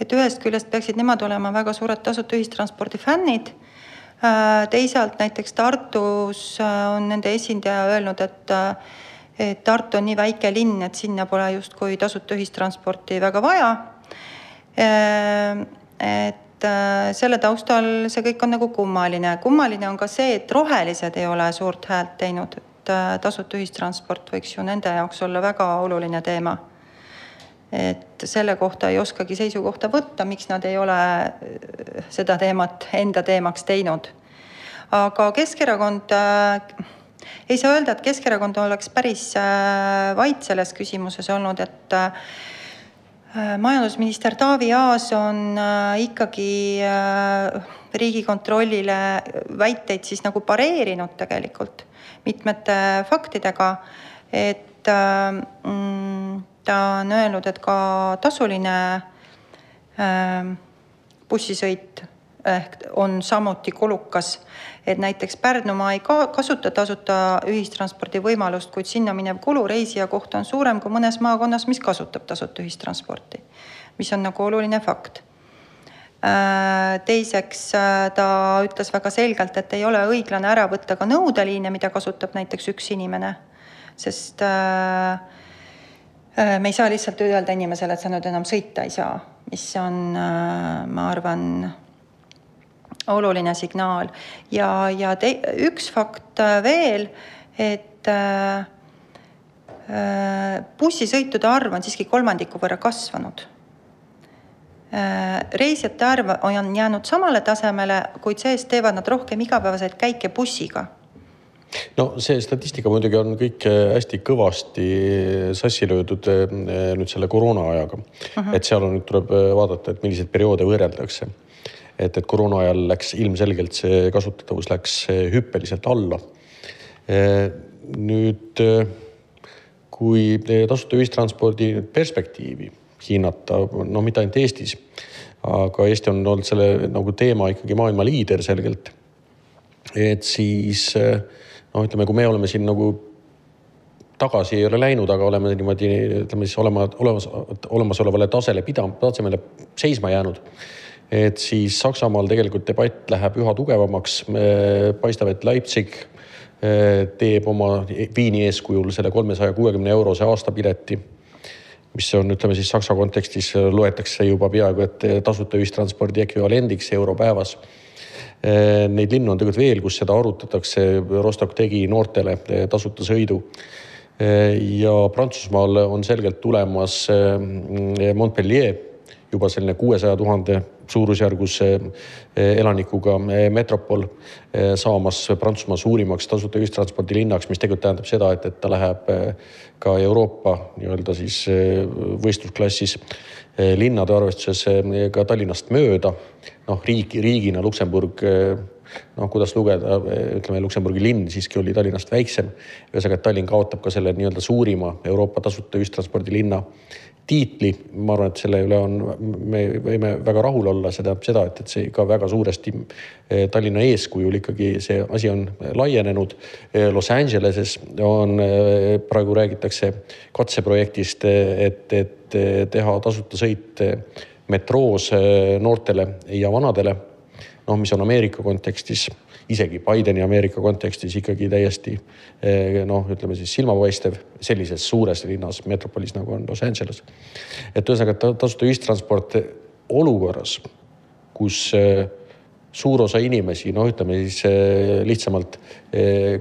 et ühest küljest peaksid nemad olema väga suured tasuta ühistranspordi fännid teisalt näiteks Tartus äh, on nende esindaja öelnud, et äh, et Tartu on nii väike linn, et sinna pole justkui tasuta ühistransporti väga vaja. et selle taustal see kõik on nagu kummaline. kummaline on ka see, et rohelised ei ole suurt häält teinud, et tasuta ühistransport võiks ju nende jaoks olla väga oluline teema et selle kohta ei oskagi seisukohta võtta, miks nad ei ole äh, seda teemat enda teemaks teinud. aga Keskerakond äh, ei saa öelda, et Keskerakond oleks päris äh, vait selles küsimuses olnud, et majandusminister Taavi Aas on ikkagi riigikontrollile väiteid siis nagu pareerinud tegelikult mitmete faktidega, et mm, ta on öelnud, et ka tasuline äh, bussisõit ehk on samuti kulukas. et näiteks Pärnumaa ei ka kasuta tasuta ühistranspordi võimalust, kuid sinna minev kulu reisija kohta on suurem kui mõnes maakonnas, mis kasutab tasuta ühistransporti, mis on nagu oluline fakt Äh, teiseks äh, ta ütles väga selgelt, et ei ole õiglane ära võtta ka nõudeliine, mida kasutab näiteks üks inimene, sest äh, me ei saa lihtsalt öelda inimesele, et sa nüüd enam sõita ei saa, mis on, ma arvan, oluline signaal. Ja, ja te, üks fakt veel, et bussisõitude arv on siiski kolmandiku võrra kasvanud. Äh, reisijate arv on jäänud samale tasemele, kuid see-eest teevad nad rohkem igapäevaseid käike bussiga no see statistika muidugi on kõik äh, hästi kõvasti sassi löödud äh, nüüd selle koroona ajaga uh. Mhm. -huh. et seal on, tuleb vaadata, et milliseid perioode võrreldakse. et, et koroona ajal läks ilmselgelt see kasutatavus läks hüppeliselt alla. nüüd kui tasuta ühistranspordi perspektiivi hinnata, no mitte ainult Eestis, aga Eesti on olnud selle nagu teema ikkagi maailma liider selgelt. et siis noh, ütleme, kui me oleme siin nagu tagasi ei ole läinud, aga oleme niimoodi ütleme siis olema, olemas, olemasolevale tasele pidama, tasemele seisma jäänud. et siis Saksamaal tegelikult debatt läheb üha tugevamaks. paistab, et Leipzig eh, teeb oma Viini eeskujul selle kolmesaja kuuekümne eurose aastapileti mis on, ütleme siis Saksa kontekstis loetakse juba peaaegu et tasuta ühistranspordi ekvivalendiks euro päevas. Neid linnu on tegelikult veel, kus seda arutatakse. Rostock tegi noortele tasuta sõidu. ja Prantsusmaal on selgelt tulemas Montpellier juba selline kuuesaja tuhande suurusjärgus eh, elanikuga eh, metropol eh, saamas Prantsusmaa suurimaks tasuta ühistranspordilinnaks, mis tegelikult tähendab seda, et, et ta läheb ka Euroopa nii-öelda siis võistlusklassis linnade arvestuses ka Tallinnast mööda. noh, riik, riigina Luksemburg noh, kuidas lugeda, ütleme, Luksemburgi linn siiski oli Tallinnast väiksem. ühesõnaga, et Tallinn kaotab ka selle nii-öelda suurima Euroopa tasuta ühistranspordilinna tiitli, ma arvan, et selle üle on, me võime väga rahul olla, see tähendab seda, et, et see ka väga suuresti eh, Tallinna eeskujul ikkagi see asi on laienenud. Eh, Los Angeleses on, eh, praegu räägitakse katseprojektist, et, et teha tasuta sõit metroos noortele ja vanadele. Noh, mis on Ameerika kontekstis isegi Bideni Ameerika kontekstis ikkagi täiesti eh, noh, ütleme siis silmapaistev sellises suures linnas, metropolis nagu on Los Angeles. et ühesõnaga tasuta ühistransport olukorras, kus eh, suur osa inimesi, noh, ütleme siis eh, lihtsamalt,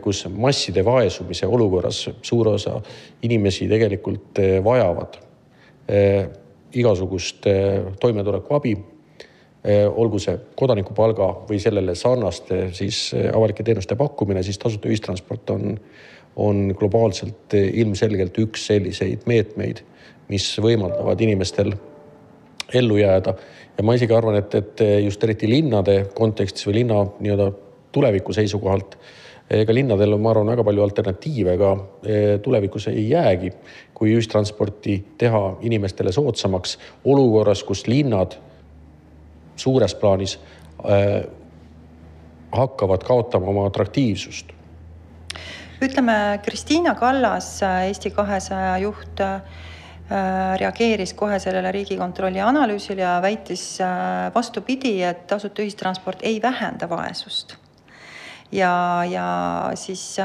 kus masside vaesumise olukorras suur osa inimesi tegelikult vajavad igasugust toimetulekuabi olgu see kodanikupalga või sellele sarnaste siis eh, avalike teenuste pakkumine, siis tasuta ühistransport on, on globaalselt eh, ilmselgelt üks selliseid meetmeid, mis võimaldavad inimestel ellu jääda. ja ma isegi arvan, et, et just eriti linnade kontekstis või linna nii-öelda tuleviku seisukohalt ega linnadel on, ma arvan, väga palju alternatiive ka tulevikus ei jäägi, kui ühistransporti teha inimestele soodsamaks olukorras, kus linnad suures plaanis äh, hakkavad kaotama oma atraktiivsust. ütleme, Kristiina Kallas, Eesti kahesaja juht äh, reageeris kohe sellele Riigikontrolli analüüsile ja väitis äh, vastupidi, et tasuta ühistransport ei vähenda vaesust. ja, ja siis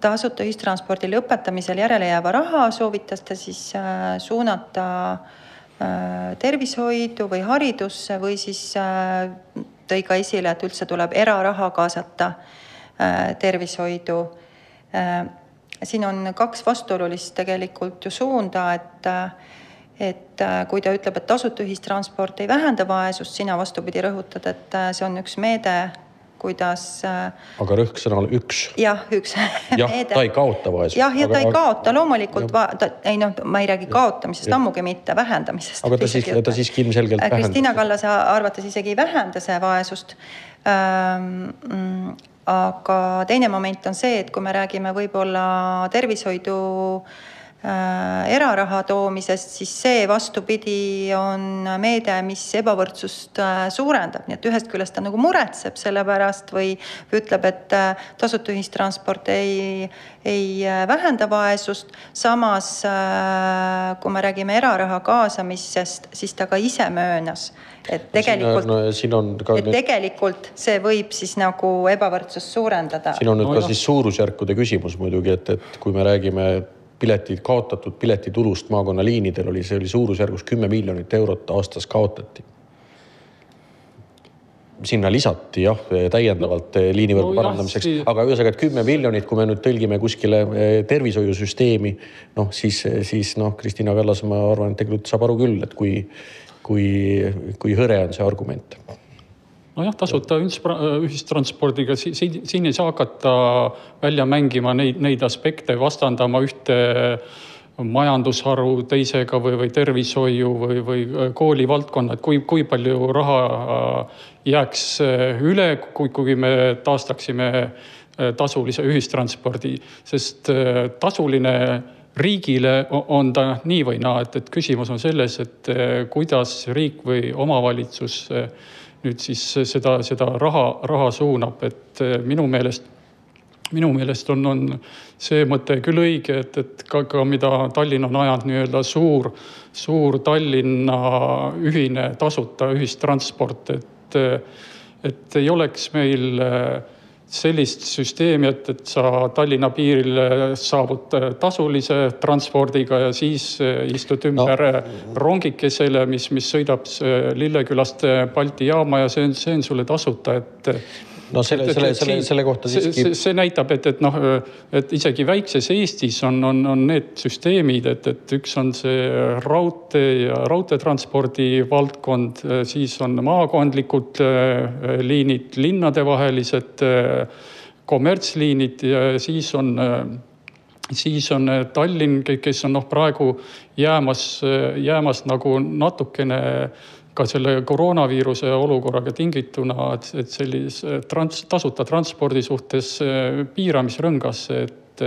tasuta ühistranspordi lõpetamisel järele jääva raha soovitas ta siis suunata Äh, tervishoidu või haridusse või siis äh, tõi ka esile, et üldse tuleb eraraha kaasata äh, tervishoidu. siin on kaks vastuolulist tegelikult ju suunda, et et kui ta ütleb, et tasuta ühistransport ei vähenda vaesust, sina vastupidi rõhutad, et see on üks meede kuidas. Äh, aga rõhk sõnal üks. jah, üks jah, ta ei kaota vaesust. jah, ja ta ei kaota loomulikult, ta ei noh, ma ei räägi kaotamisest, ammugi mitte vähendamisest. aga ta siiski, ta siiski ilmselgelt vähendas. Kristiina Kallase arvates isegi ei vähenda see vaesust ähm,. aga teine moment on see, et kui me räägime võib-olla tervishoidu eraraha toomisest, siis see vastupidi on meede, mis ebavõrdsust suurendab, nii et ühest küljest ta nagu muretseb selle pärast või, ütleb, et tasuta ühistransport ei, ei vähenda vaesust. samas kui me räägime eraraha kaasamisest, siis ta ka ise möönas et tegelikult, no, ka et nüüd... tegelikult see võib siis nagu ebavõrdsust suurendada. siin on nüüd no, ka jah. siis suurusjärkude küsimus muidugi, et, et kui me räägime piletid, kaotatud piletitulust maakonnaliinidel oli, see oli suurusjärgus kümme miljonit eurot aastas kaotati. Sinna lisati jah, täiendavalt liinivõrgu no, parandamiseks, aga ühesõnaga, et kümme miljonit, kui me nüüd tõlgime kuskile eh, tervishoiusüsteemi, noh siis, siis noh, Kristina Kallas, ma arvan, et tegelikult saab aru küll, et kui kui, kui hõre on see argument nojah, tasuta ühistranspordiga siin, siin ei saa hakata välja mängima neid, neid aspekte, vastandama ühte majandusharu teisega või, või tervishoiu või, või koolivaldkonna, et kui, kui palju raha jääks üle, kui, kui me taastaksime tasulise ühistranspordi, sest tasuline riigile on ta nii või naa, et, et küsimus on selles, et kuidas riik või omavalitsus eh, nüüd siis seda, seda raha, raha suunab, et eh, minu meelest, minu meelest on, on see mõte küll õige, et, et ka, ka mida Tallinn on ajanud nii-öelda suur, suur Tallinna ühine tasuta ühistransport, et, et ei oleks meil äh, sellist süsteemi, et, et sa Tallinna piiril saabud tasulise transpordiga ja siis eh, istud ümber no. rongikesele, mis, mis sõidab Lillekülast Balti jaama ja see on, see on sulle tasuta, et no selle, selle, selle, selle kohta siiski. see, näitab, et, et noh, et isegi väikses Eestis on, on, on need süsteemid, et, et üks on see raudtee ja raudteetranspordi valdkond, siis on maakondlikud äh, liinid, linnadevahelised äh, kommertsliinid ja siis on äh, siis on Tallinn, kes on noh, praegu jäämas, jäämas nagu natukene ka selle koroonaviiruse olukorraga tingituna, et, et sellise trans-, tasuta transpordi suhtes eh, piiramisrõngasse, et,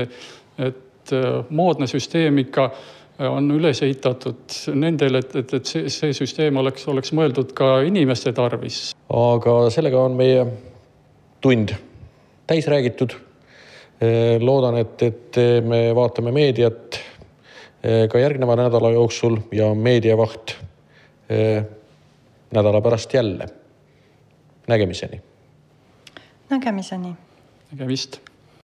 et eh, moodne süsteem ikka on üles ehitatud nendele, et, et, et see, see süsteem oleks, oleks mõeldud ka inimeste tarvis. aga sellega on meie tund täis räägitud. Loodan, et, et me vaatame meediat ka järgneva nädala jooksul ja meediavaht nädala pärast jälle. nägemiseni. nägemiseni. nägemist